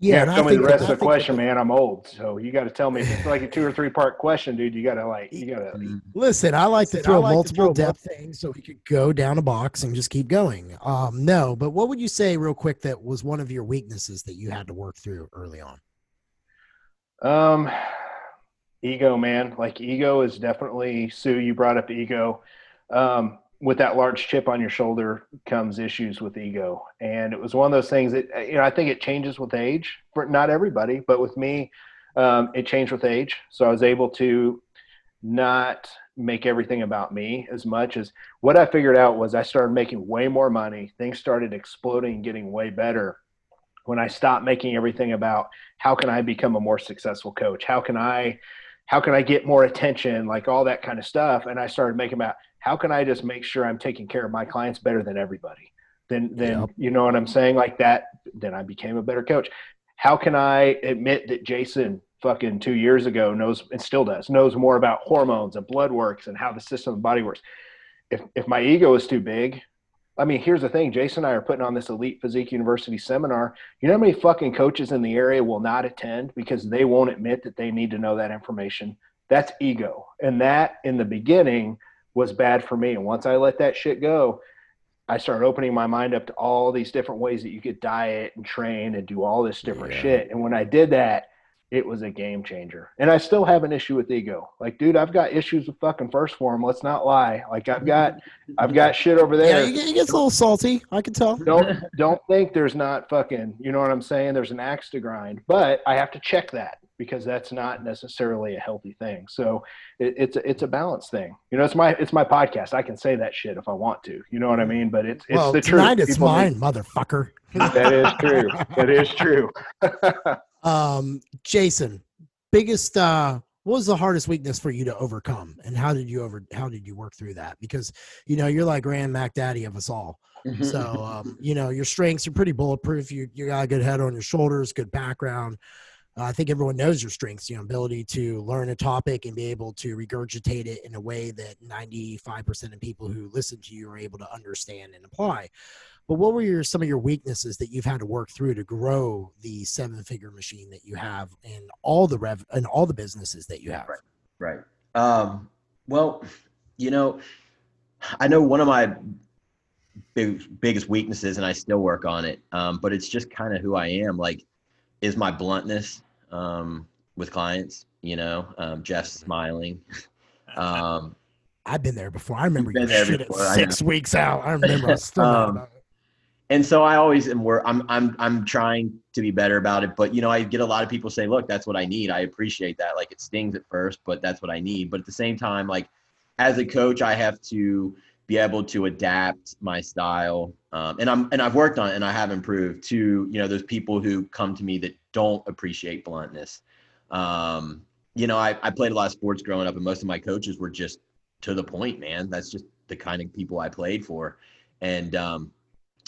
Yeah, yeah, and I tell me the rest I of the think that question, man. I'm old, so you got to tell me if it's like a two or three part question, dude. You got to like, you got to. Listen, I like to throw I like to multiple throw mul- depth things so we could go down a box and just keep going. Um, no, but what would you say, real quick, that was one of your weaknesses that you had to work through early on? Um, ego, man. Like ego is definitely Sue. You brought up ego. Um, with that large chip on your shoulder comes issues with ego, and it was one of those things that you know I think it changes with age. For not everybody, but with me, um, it changed with age. So I was able to not make everything about me as much as what I figured out was I started making way more money. Things started exploding, getting way better when I stopped making everything about how can I become a more successful coach? How can I how can I get more attention? Like all that kind of stuff. And I started making about how can I just make sure I'm taking care of my clients better than everybody? Then then you know what I'm saying? Like that, then I became a better coach. How can I admit that Jason fucking two years ago knows and still does knows more about hormones and blood works and how the system of the body works? If if my ego is too big, I mean, here's the thing. Jason and I are putting on this Elite Physique University seminar. You know how many fucking coaches in the area will not attend because they won't admit that they need to know that information? That's ego. And that in the beginning was bad for me. And once I let that shit go, I started opening my mind up to all these different ways that you could diet and train and do all this different Yeah. shit. And when I did that, it was a game changer. And I still have an issue with ego. Like, dude, I've got issues with fucking 1st Phorm. Let's not lie. Like, I've got, I've got shit over there. Yeah, he gets a little salty. I can tell. Don't, don't think there's not fucking, you know what I'm saying? There's an axe to grind, but I have to check that because that's not necessarily a healthy thing. So it, it's a, it's a balance thing. You know, it's my it's my podcast. I can say that shit if I want to. You know what I mean? But it's it's well, the tonight truth. it's People mine, need- motherfucker. that is true. That is true. Um, Jason, biggest uh what was the hardest weakness for you to overcome and how did you over how did you work through that? Because you know, you're like Grand Mac Daddy of us all. So um, you know, your strengths are pretty bulletproof. You you got a good head on your shoulders, good background. Uh, I think everyone knows your strengths, you know, ability to learn a topic and be able to regurgitate it in a way that 95% of people who listen to you are able to understand and apply. But what were your some of your weaknesses that you've had to work through to grow the seven figure machine that you have and all the rev and all the businesses that you have? Right. Right. Um, well, you know, I know one of my big, biggest weaknesses, and I still work on it. Um, but it's just kind of who I am. Like, is my bluntness um, with clients. You know, um, Jeff's smiling. Um, I've been there before. I remember You've you there shit at before, six weeks out. I remember. I was still Um, about it. And so I always am. Work. I'm. I'm. I'm trying to be better about it. But you know, I get a lot of people say, "Look, that's what I need." I appreciate that. Like it stings at first, but that's what I need. But at the same time, like as a coach, I have to be able to adapt my style. Um, and I'm. And I've worked on it, and I have improved. To you know, there's people who come to me that don't appreciate bluntness. Um, you know, I, I played a lot of sports growing up, and most of my coaches were just to the point, man. That's just the kind of people I played for. And um,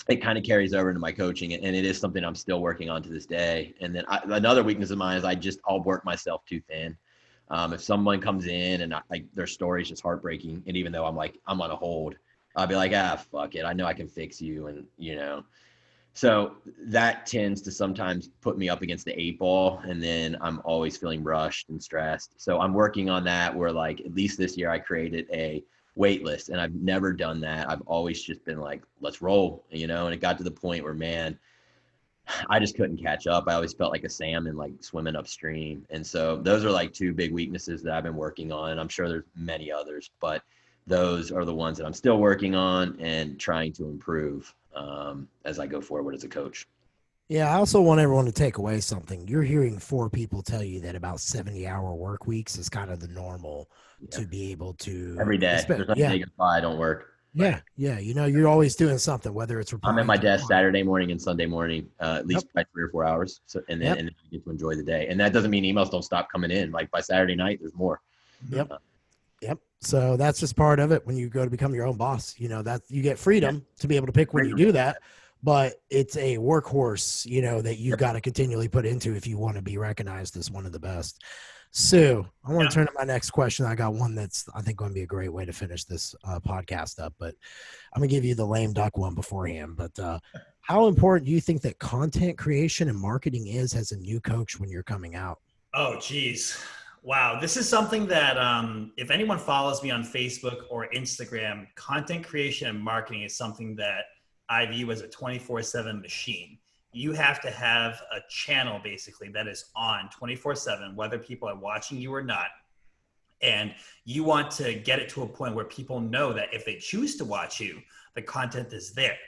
it kind of carries over into my coaching and it is something i'm still working on to this day. And then I, another weakness of mine is i just i'll work myself too thin. Um, if someone comes in and like their story is just heartbreaking and even though i'm like i'm on a hold i'll be like ah fuck it. I know i can fix you and you know. So that tends to sometimes put me up against the eight ball and then i'm always feeling rushed and stressed. So i'm working on that where like at least this year i created a wait list and I've never done that. I've always just been like, let's roll, you know, and it got to the point where man, I just couldn't catch up. I always felt like a salmon like swimming upstream. And so those are like two big weaknesses that I've been working on. And I'm sure there's many others, but those are the ones that I'm still working on and trying to improve um, as I go forward as a coach. Yeah, I also want everyone to take away something. You're hearing four people tell you that about 70 hour work weeks is kind of the normal Yeah. to be able to Every day. There's nothing yeah, they can buy. I don't work. yeah, yeah. You know, you're always doing something, whether it's I'm at my desk. Saturday morning and Sunday morning, uh, at least by three or four hours. So, and then, Yep. and then I get to enjoy the day. And that doesn't mean emails don't stop coming in. Like by Saturday night, there's more. Yep. Yep. So that's just part of it when you go to become your own boss. You know, that you get freedom to be able to pick when you do that, but it's a workhorse, you know, that you've got to continually put into if you want to be recognized as one of the best. Sue, I want Yeah. to turn to my next question. I got one that's I think going to be a great way to finish this uh, podcast up, but I'm gonna give you the lame duck one beforehand. But uh, how important do you think that content creation and marketing is as a new coach when you're coming out? Oh, geez. Wow. This is something that, um, if anyone follows me on Facebook or Instagram, content creation and marketing is something that I view as a 24 7 machine. You have to have a channel basically that is on 24 7, whether people are watching you or not. And you want to get it to a point where people know that if they choose to watch you, the content is there.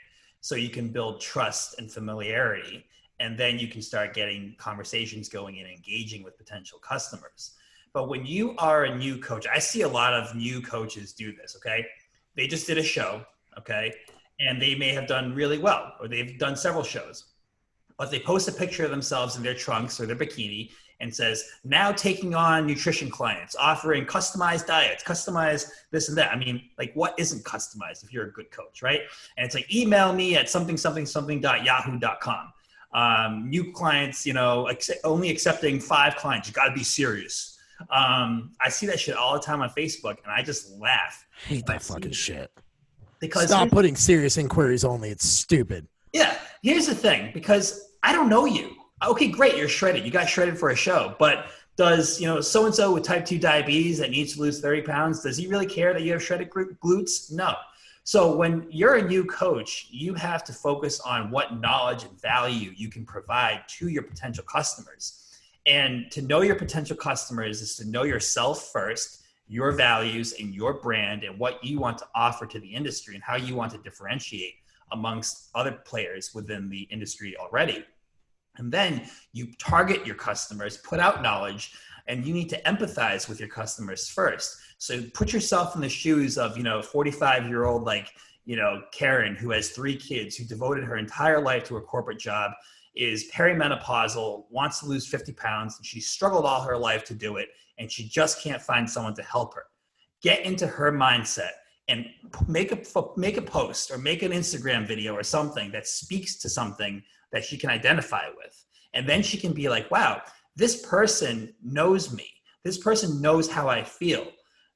So you can build trust and familiarity and then you can start getting conversations going and engaging with potential customers. But when you are a new coach, I see a lot of new coaches do this, okay? They just did a show, okay? And they may have done really well, or they've done several shows. But they post a picture of themselves in their trunks or their bikini and says, now taking on nutrition clients, offering customized diets, customized this and that. I mean, like, what isn't customized if you're a good coach, right? And it's like, email me at something, something, something dot yahoo.com um, new clients, you know, ex- only accepting five clients. You got to be serious. Um, I see that shit all the time on Facebook, and I just laugh I hate that fucking shit. Because Stop putting serious inquiries only. It's stupid. yeah, here's the thing: because I don't know you. Okay, great, you're shredded. You got shredded for a show, but does you know so and so with type two diabetes that needs to lose thirty pounds? Does he really care that you have shredded glutes? No. So when you're a new coach, you have to focus on what knowledge and value you can provide to your potential customers. And to know your potential customers is to know yourself first, your values and your brand and what you want to offer to the industry and how you want to differentiate amongst other players within the industry already. And then you target your customers, put out knowledge, and you need to empathize with your customers first. So put yourself in the shoes of, you know, 45 year old, like, you know, Karen, who has three kids, who devoted her entire life to a corporate job, is perimenopausal, wants to lose 50 pounds, and she struggled all her life to do it, and she just can't find someone to help her. Get into her mindset and make a make a post or make an Instagram video or something that speaks to something that she can identify with. And then she can be like, wow, this person knows me. This person knows how I feel.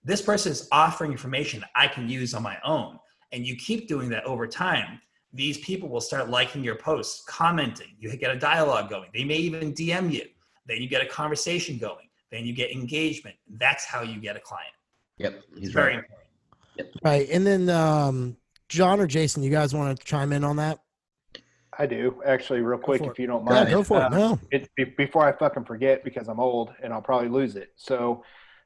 This person is offering information I can use on my own. And you keep doing that over time. These people will start liking your posts, commenting. You get a dialogue going. They may even DM you. Then you get a conversation going. Then you get engagement. That's how you get a client. Yep. He's it's very right. important. Yep. Right. And then, um, John or Jason, you guys want to chime in on that? I do actually, real quick, if you don't Yeah, mind. go for it. Uh, No. it, be- before I fucking forget because I'm old and I'll probably lose it. So,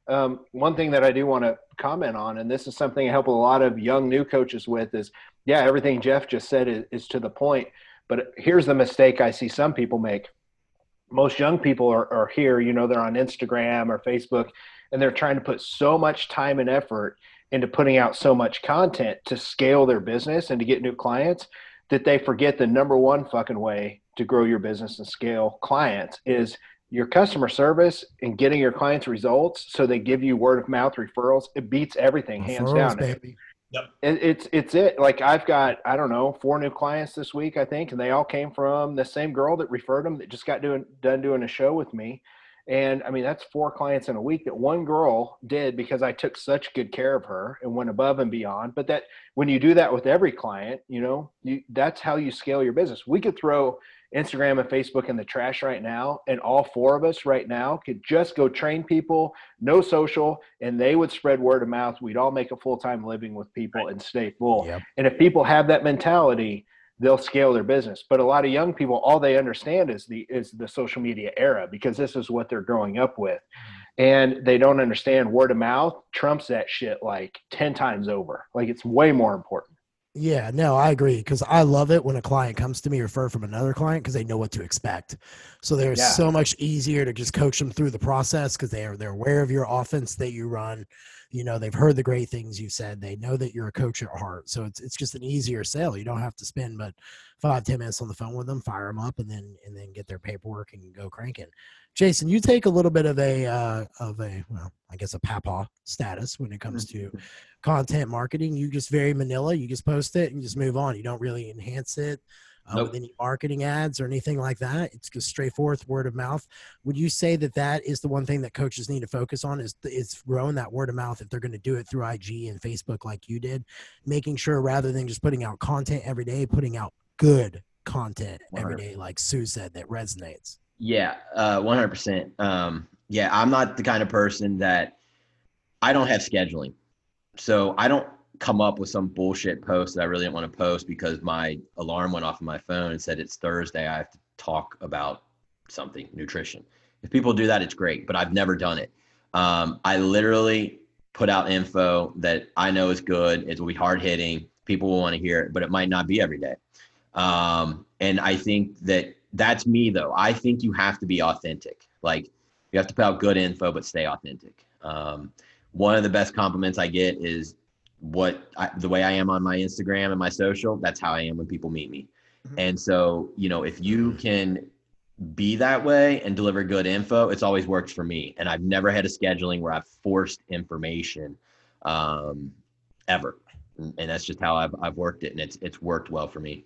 um, one thing that I do want to comment on, and this is something I help a lot of young new coaches with, is yeah, everything Jeff just said is, is to the point. But here's the mistake I see some people make. Most young people are, are here, you know, they're on Instagram or Facebook, and they're trying to put so much time and effort into putting out so much content to scale their business and to get new clients that they forget the number one fucking way to grow your business and scale clients is your customer service and getting your clients results so they give you word of mouth referrals it beats everything hands down baby. It, it's it's it. Like i've got i don't know four new clients this week i think and they all came from the same girl that referred them that just got doing done doing a show with me. And i mean that's four clients in a week that one girl did because i took such good care of her and went above and beyond. But that when you do that with every client you know you, that's how you scale your business. We could throw instagram and facebook in the trash right now and all four of us right now could just go train people no social and they would spread word of mouth. We'd all make a full-time living with people and stay full. Yep. and if people have that mentality they'll scale their business. But a lot of young people all they understand is the is the social media era because this is what they're growing up with. And they don't understand word of mouth trumps that shit like 10 times over. Like it's way more important Yeah, no, I agree because I love it when a client comes to me referred from another client because they know what to expect. So they're Yeah. so much easier to just coach them through the process because they are they're aware of your offense that you run. You know, they've heard the great things you said. They know that you're a coach at heart. So it's it's just an easier sale. You don't have to spend but five ten minutes on the phone with them, fire them up, and then and then get their paperwork and go cranking. Jason, you take a little bit of a uh, of a well, I guess a papa status when it comes to content marketing. You just very manila. You just post it and just move on. You don't really enhance it uh, Nope. with any marketing ads or anything like that. It's just straightforward word of mouth. Would you say that that is the one thing that coaches need to focus on? Is is growing that word of mouth if they're going to do it through IG and Facebook like you did, making sure rather than just putting out content every day, putting out good content every day, like Sue said, that resonates. Yeah, uh, 100%. Um, yeah, I'm not the kind of person that I don't have scheduling. So I don't come up with some bullshit post that I really didn't want to post because my alarm went off on my phone and said it's Thursday. I have to talk about something, nutrition. If people do that, it's great, but I've never done it. Um, I literally put out info that I know is good. It will be hard hitting. People will want to hear it, but it might not be every day. Um, and I think that that's me though. I think you have to be authentic. Like you have to put out good info, but stay authentic. Um, one of the best compliments I get is what I, the way I am on my Instagram and my social. That's how I am when people meet me. Mhm. And so, you know, if you can be that way and deliver good info, it's always worked for me. And I've never had a scheduling where I've forced information um, ever. And and that's just how I've, I've worked it. And it's, it's worked well for me.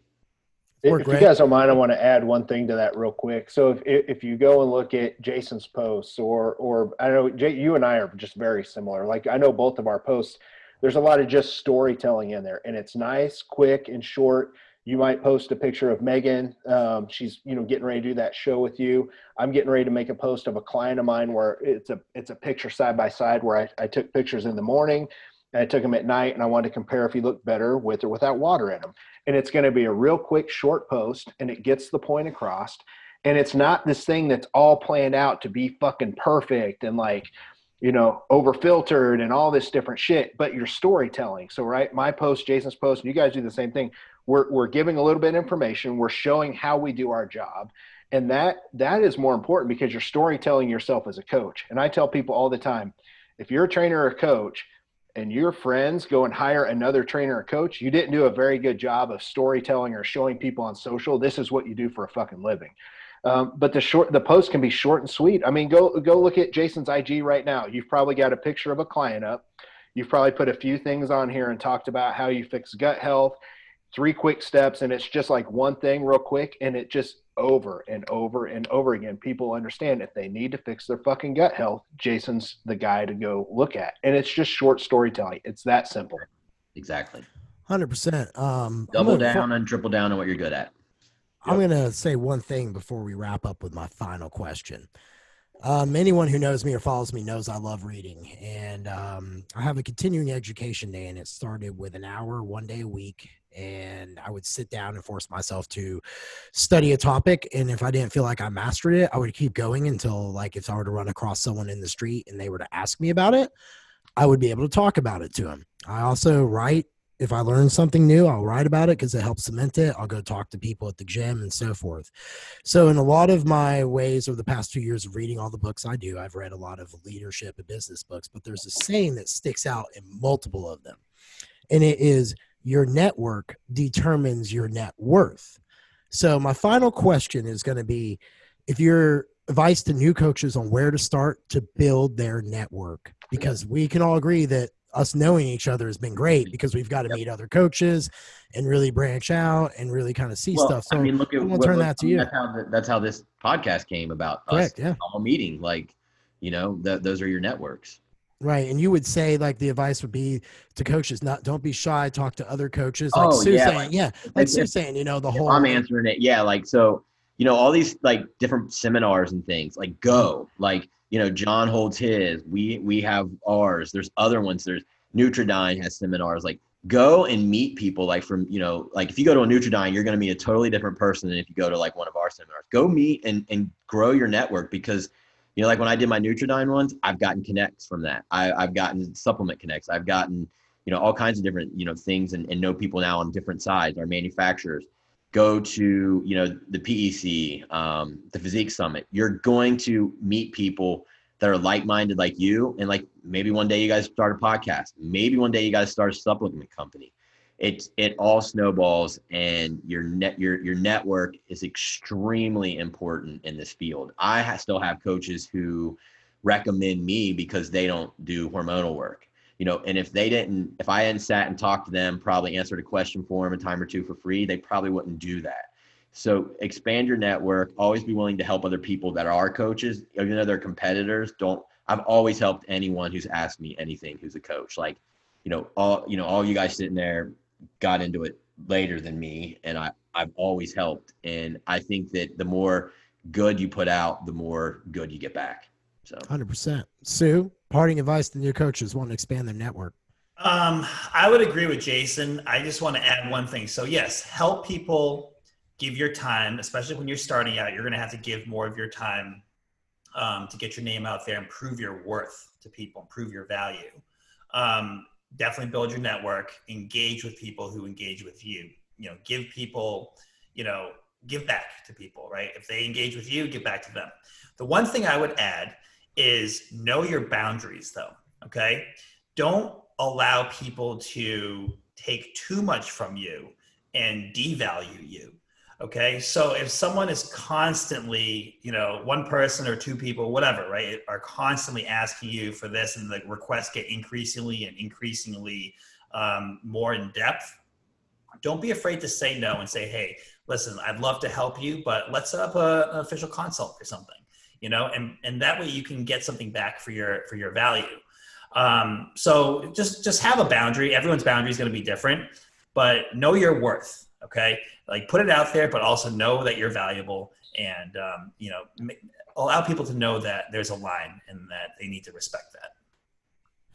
Or if you guys don't mind, I want to add one thing to that real quick. So if if you go and look at Jason's posts, or or I know Jay, you and I are just very similar. Like I know both of our posts, there's a lot of just storytelling in there, and it's nice, quick, and short. You might post a picture of Megan. Um, she's you know getting ready to do that show with you. I'm getting ready to make a post of a client of mine where it's a it's a picture side by side where I, I took pictures in the morning and I took them at night, and I wanted to compare if he looked better with or without water in them and it's going to be a real quick short post and it gets the point across And it's not this thing that's all planned out to be fucking perfect and like, you know, over filtered and all this different shit, but your storytelling. So, right, my post, Jason's post, and you guys do the same thing. We're, we're giving a little bit of information. We're showing how we do our job. And that that is more important because you're storytelling yourself as a coach. And I tell people all the time, if you're a trainer or a coach, and your friends go and hire another trainer or coach, you didn't do a very good job of storytelling or showing people on social. This is what you do for a fucking living. Um, but the short, the post can be short and sweet. I mean, go go look at Jason's IG right now. You've probably got a picture of a client up. You've probably put a few things on here and talked about how you fix gut health, three quick steps, and it's just like one thing real quick, and it just over and over and over again. People understand if they need to fix their fucking gut health, Jason's the guy to go look at. And it's just short storytelling. It's that simple. Exactly. Hundred percent. Um, Double down and triple down on what you're good at. I'm going to say one thing before we wrap up with my final question. Um, anyone who knows me or follows me knows I love reading, and um, I have a continuing education day, and it started with an hour one day a week and I would sit down and force myself to study a topic. And if I didn't feel like I mastered it, I would keep going until, like, if I were to run across someone in the street and they were to ask me about it, I would be able to talk about it to them. I also write. If I learn something new, I'll write about it because it helps cement it. I'll go talk to people at the gym and so forth. So, in a lot of my ways over the past two years of reading all the books I do, I've read a lot of leadership and business books, but there's a saying that sticks out in multiple of them. And it is your network determines your net worth. So my final question is going to be if your advice to new coaches on where to start to build their network because we can all agree that us knowing each other has been great mm-hmm. because we've got to yep. meet other coaches and really branch out and really kind of see well, stuff. So I mean, look at I'm gonna turn that to you. That's how, the, that's how this podcast came about. Correct. Us yeah. All meeting, like, you know, th- those are your networks. Right. And you would say like the advice would be to coaches, not don't be shy, talk to other coaches. Like oh, Sue yeah. saying, like, yeah. Like Sue saying, you know, the whole I'm answering it. Yeah, like so, you know, all these like different seminars and things, like go. Like, you know, John holds his, we we have ours. There's other ones. There's Nutridyne has seminars. Like go and meet people like from, you know, like if you go to a Nutridyne, you're gonna meet a totally different person than if you go to like one of our seminars. Go meet and and grow your network because you know, like when I did my Nutridyne ones, I've gotten connects from that. I, I've gotten supplement connects. I've gotten, you know, all kinds of different, you know, things and, and know people now on different sides, our manufacturers. Go to, you know, the PEC, um, the Physique Summit. You're going to meet people that are like-minded like you. And like maybe one day you guys start a podcast. Maybe one day you guys start a supplement company it it all snowballs and your net your your network is extremely important in this field i ha- still have coaches who recommend me because they don't do hormonal work you know and if they didn't if i hadn't sat and talked to them probably answered a question for them a time or two for free they probably wouldn't do that so expand your network always be willing to help other people that are coaches even though they're competitors don't i've always helped anyone who's asked me anything who's a coach like you know all you know all you guys sitting there got into it later than me and I, I've always helped. And I think that the more good you put out, the more good you get back. So 100%. Sue, parting advice to new coaches want to expand their network. Um, I would agree with Jason. I just want to add one thing. So yes, help people give your time, especially when you're starting out, you're going to have to give more of your time um, to get your name out there and prove your worth to people, prove your value. Um, definitely build your network, engage with people who engage with you. You know, give people, you know, give back to people, right? If they engage with you, give back to them. The one thing I would add is know your boundaries though, okay? Don't allow people to take too much from you and devalue you. Okay. So if someone is constantly, you know, one person or two people, whatever, right, are constantly asking you for this and the requests get increasingly and increasingly um, more in depth, don't be afraid to say no and say, hey, listen, I'd love to help you, but let's set up a, an official consult or something, you know, and, and that way you can get something back for your, for your value. Um, so just, just have a boundary. Everyone's boundary is going to be different, but know your worth Okay, like put it out there, but also know that you're valuable, and um, you know, allow people to know that there's a line and that they need to respect that.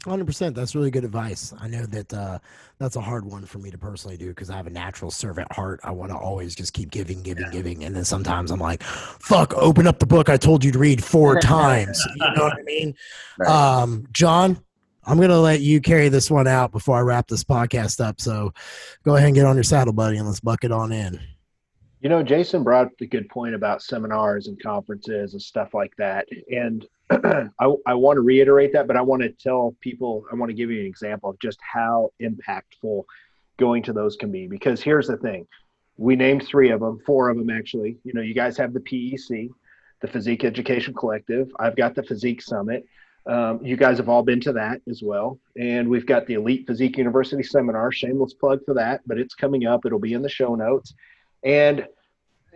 Hundred percent. That's really good advice. I know that uh, that's a hard one for me to personally do because I have a natural servant heart. I want to always just keep giving, giving, giving, and then sometimes I'm like, "Fuck, open up the book I told you to read four times." You know what I mean? Right. Um, John, I'm gonna let you carry this one out before I wrap this podcast up. So, go ahead and get on your saddle, buddy, and let's buck it on in. You know, Jason brought up a good point about seminars and conferences and stuff like that. And I, I want to reiterate that, but I want to tell people, I want to give you an example of just how impactful going to those can be. Because here's the thing we named three of them, four of them actually. You know, you guys have the PEC, the Physique Education Collective. I've got the Physique Summit. Um, you guys have all been to that as well. And we've got the Elite Physique University Seminar, shameless plug for that, but it's coming up. It'll be in the show notes. And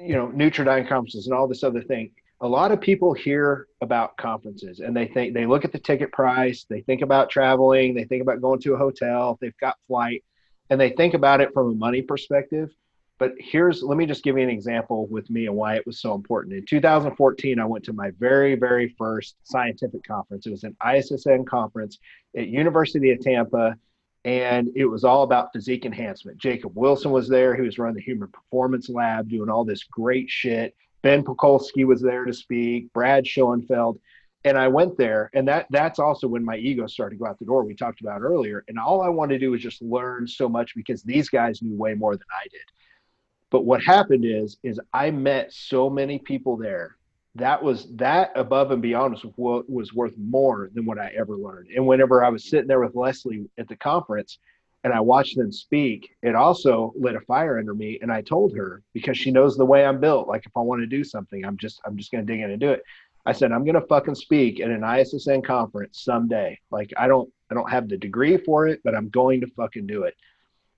you know Nutridyne conferences and all this other thing. A lot of people hear about conferences and they think they look at the ticket price, they think about traveling, they think about going to a hotel, they've got flight, and they think about it from a money perspective. But here's let me just give you an example with me and why it was so important. In 2014, I went to my very, very first scientific conference. It was an ISSN conference at University of Tampa and it was all about physique enhancement. Jacob Wilson was there. He was running the Human Performance Lab, doing all this great shit. Ben Pakulski was there to speak. Brad Schoenfeld, and I went there, and that that's also when my ego started to go out the door. We talked about earlier, and all I wanted to do was just learn so much because these guys knew way more than I did. But what happened is, is I met so many people there that was that above and beyond was what was worth more than what I ever learned. And whenever I was sitting there with Leslie at the conference and I watched them speak, it also lit a fire under me. And I told her because she knows the way I'm built. Like if I want to do something, I'm just I'm just gonna dig in and do it. I said I'm gonna fucking speak at an ISSN conference someday. Like I don't I don't have the degree for it, but I'm going to fucking do it.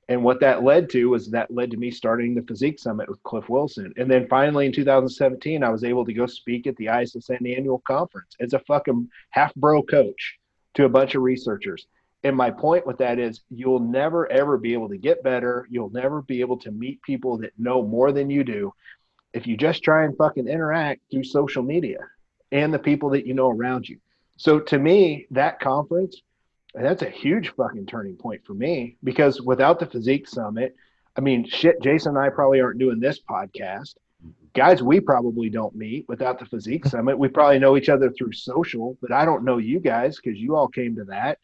And what that led to was that led to me starting the Physique Summit with Cliff Wilson. And then finally in 2017, I was able to go speak at the ISSN annual conference as a fucking half bro coach to a bunch of researchers. And my point with that is you'll never ever be able to get better. You'll never be able to meet people that know more than you do if you just try and fucking interact through social media and the people that you know around you. So to me, that conference that's a huge fucking turning point for me because without the physique summit, I mean, shit, Jason and I probably aren't doing this podcast. Guys, we probably don't meet without the physique summit. We probably know each other through social, but I don't know you guys because you all came to that.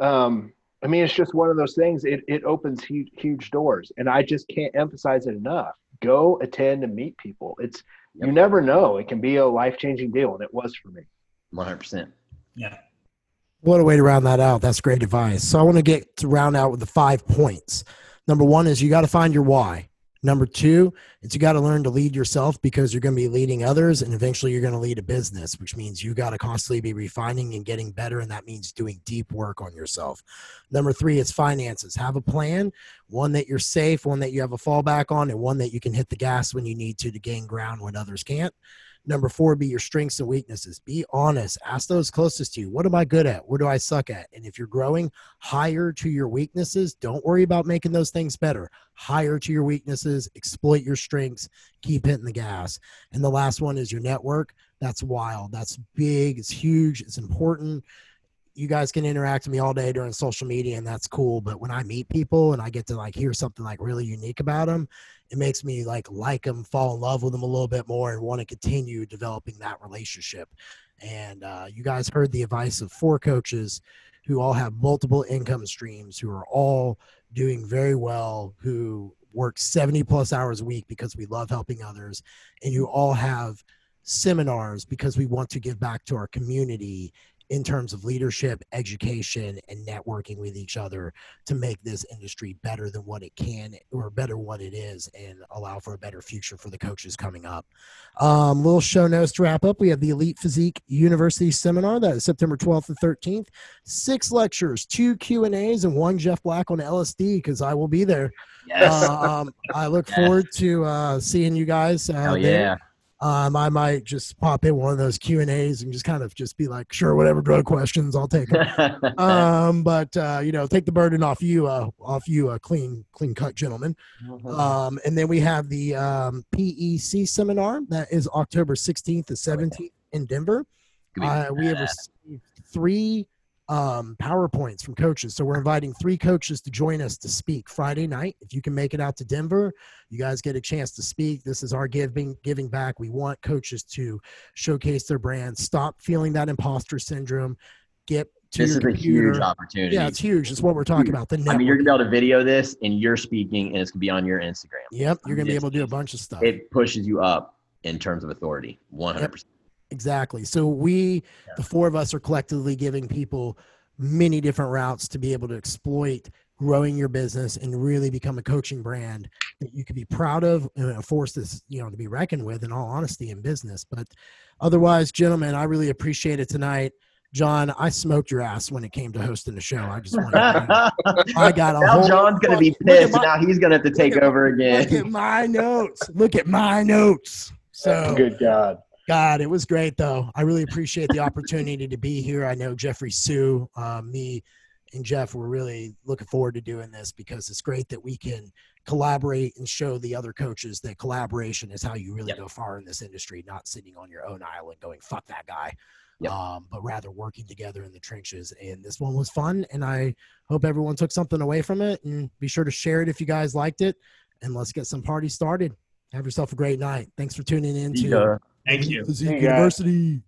Um, I mean, it's just one of those things. It, it opens huge, huge doors, and I just can't emphasize it enough. Go attend and meet people. It's yep. you never know. It can be a life changing deal, and it was for me. One hundred percent. Yeah. What a way to round that out. That's great advice. So I want to get to round out with the five points. Number one is you got to find your why. Number two, is you got to learn to lead yourself because you're going to be leading others and eventually you're going to lead a business, which means you got to constantly be refining and getting better. And that means doing deep work on yourself. Number three, it's finances. Have a plan, one that you're safe, one that you have a fallback on, and one that you can hit the gas when you need to to gain ground when others can't. Number four, be your strengths and weaknesses. Be honest. Ask those closest to you. What am I good at? What do I suck at? And if you're growing, hire to your weaknesses. Don't worry about making those things better. Hire to your weaknesses, exploit your strengths, keep hitting the gas. And the last one is your network. That's wild. That's big. It's huge. It's important you guys can interact with me all day during social media and that's cool but when i meet people and i get to like hear something like really unique about them it makes me like like them fall in love with them a little bit more and want to continue developing that relationship. And uh, you guys heard the advice of four coaches who all have multiple income streams who are all doing very well who work 70 plus hours a week because we love helping others and you all have seminars because we want to give back to our community in terms of leadership, education, and networking with each other to make this industry better than what it can or better what it is and allow for a better future for the coaches coming up. Um, little show notes to wrap up. We have the Elite Physique University Seminar that is September 12th and 13th. Six lectures, two Q and A's, and one Jeff Black on LSD because I will be there. Yes. Um, I look yes. forward to uh, seeing you guys. Uh, oh yeah um, I might just pop in one of those Q and A's and just kind of just be like, sure, whatever drug questions, I'll take them. um, but uh, you know, take the burden off you, uh, off you, a uh, clean, clean cut gentleman. Mm-hmm. Um, and then we have the um, PEC seminar that is October 16th to 17th in Denver. Uh, we have received three um, PowerPoints from coaches. So we're inviting three coaches to join us to speak Friday night. If you can make it out to Denver, you guys get a chance to speak. This is our giving giving back. We want coaches to showcase their brand, stop feeling that imposter syndrome, get to This is a computer. huge opportunity. Yeah, it's huge. It's what we're talking Huge. about. The I mean, you're gonna be able to video this, and you're speaking, and it's gonna be on your Instagram. Yep, you're gonna be able to do a bunch of stuff. It pushes you up in terms of authority, 100. percent Exactly. So we, the four of us, are collectively giving people many different routes to be able to exploit growing your business and really become a coaching brand that you can be proud of and a force that's you know to be reckoned with in all honesty in business. But otherwise, gentlemen, I really appreciate it tonight. John, I smoked your ass when it came to hosting the show. I just want to. I got a now whole. John's gonna be pissed. my- now he's gonna have to take at- over again Look at my notes. Look at my notes. So Good God. God, it was great though. I really appreciate the opportunity to be here. I know Jeffrey Sue, uh, me, and Jeff were really looking forward to doing this because it's great that we can collaborate and show the other coaches that collaboration is how you really Yep. go far in this industry, not sitting on your own island going "fuck that guy," Yep. um, but rather working together in the trenches. And this one was fun, and I hope everyone took something away from it. And be sure to share it if you guys liked it. And let's get some parties started. Have yourself a great night. Thanks for tuning in to Yeah. Thank you. Physique Hey, guys. University.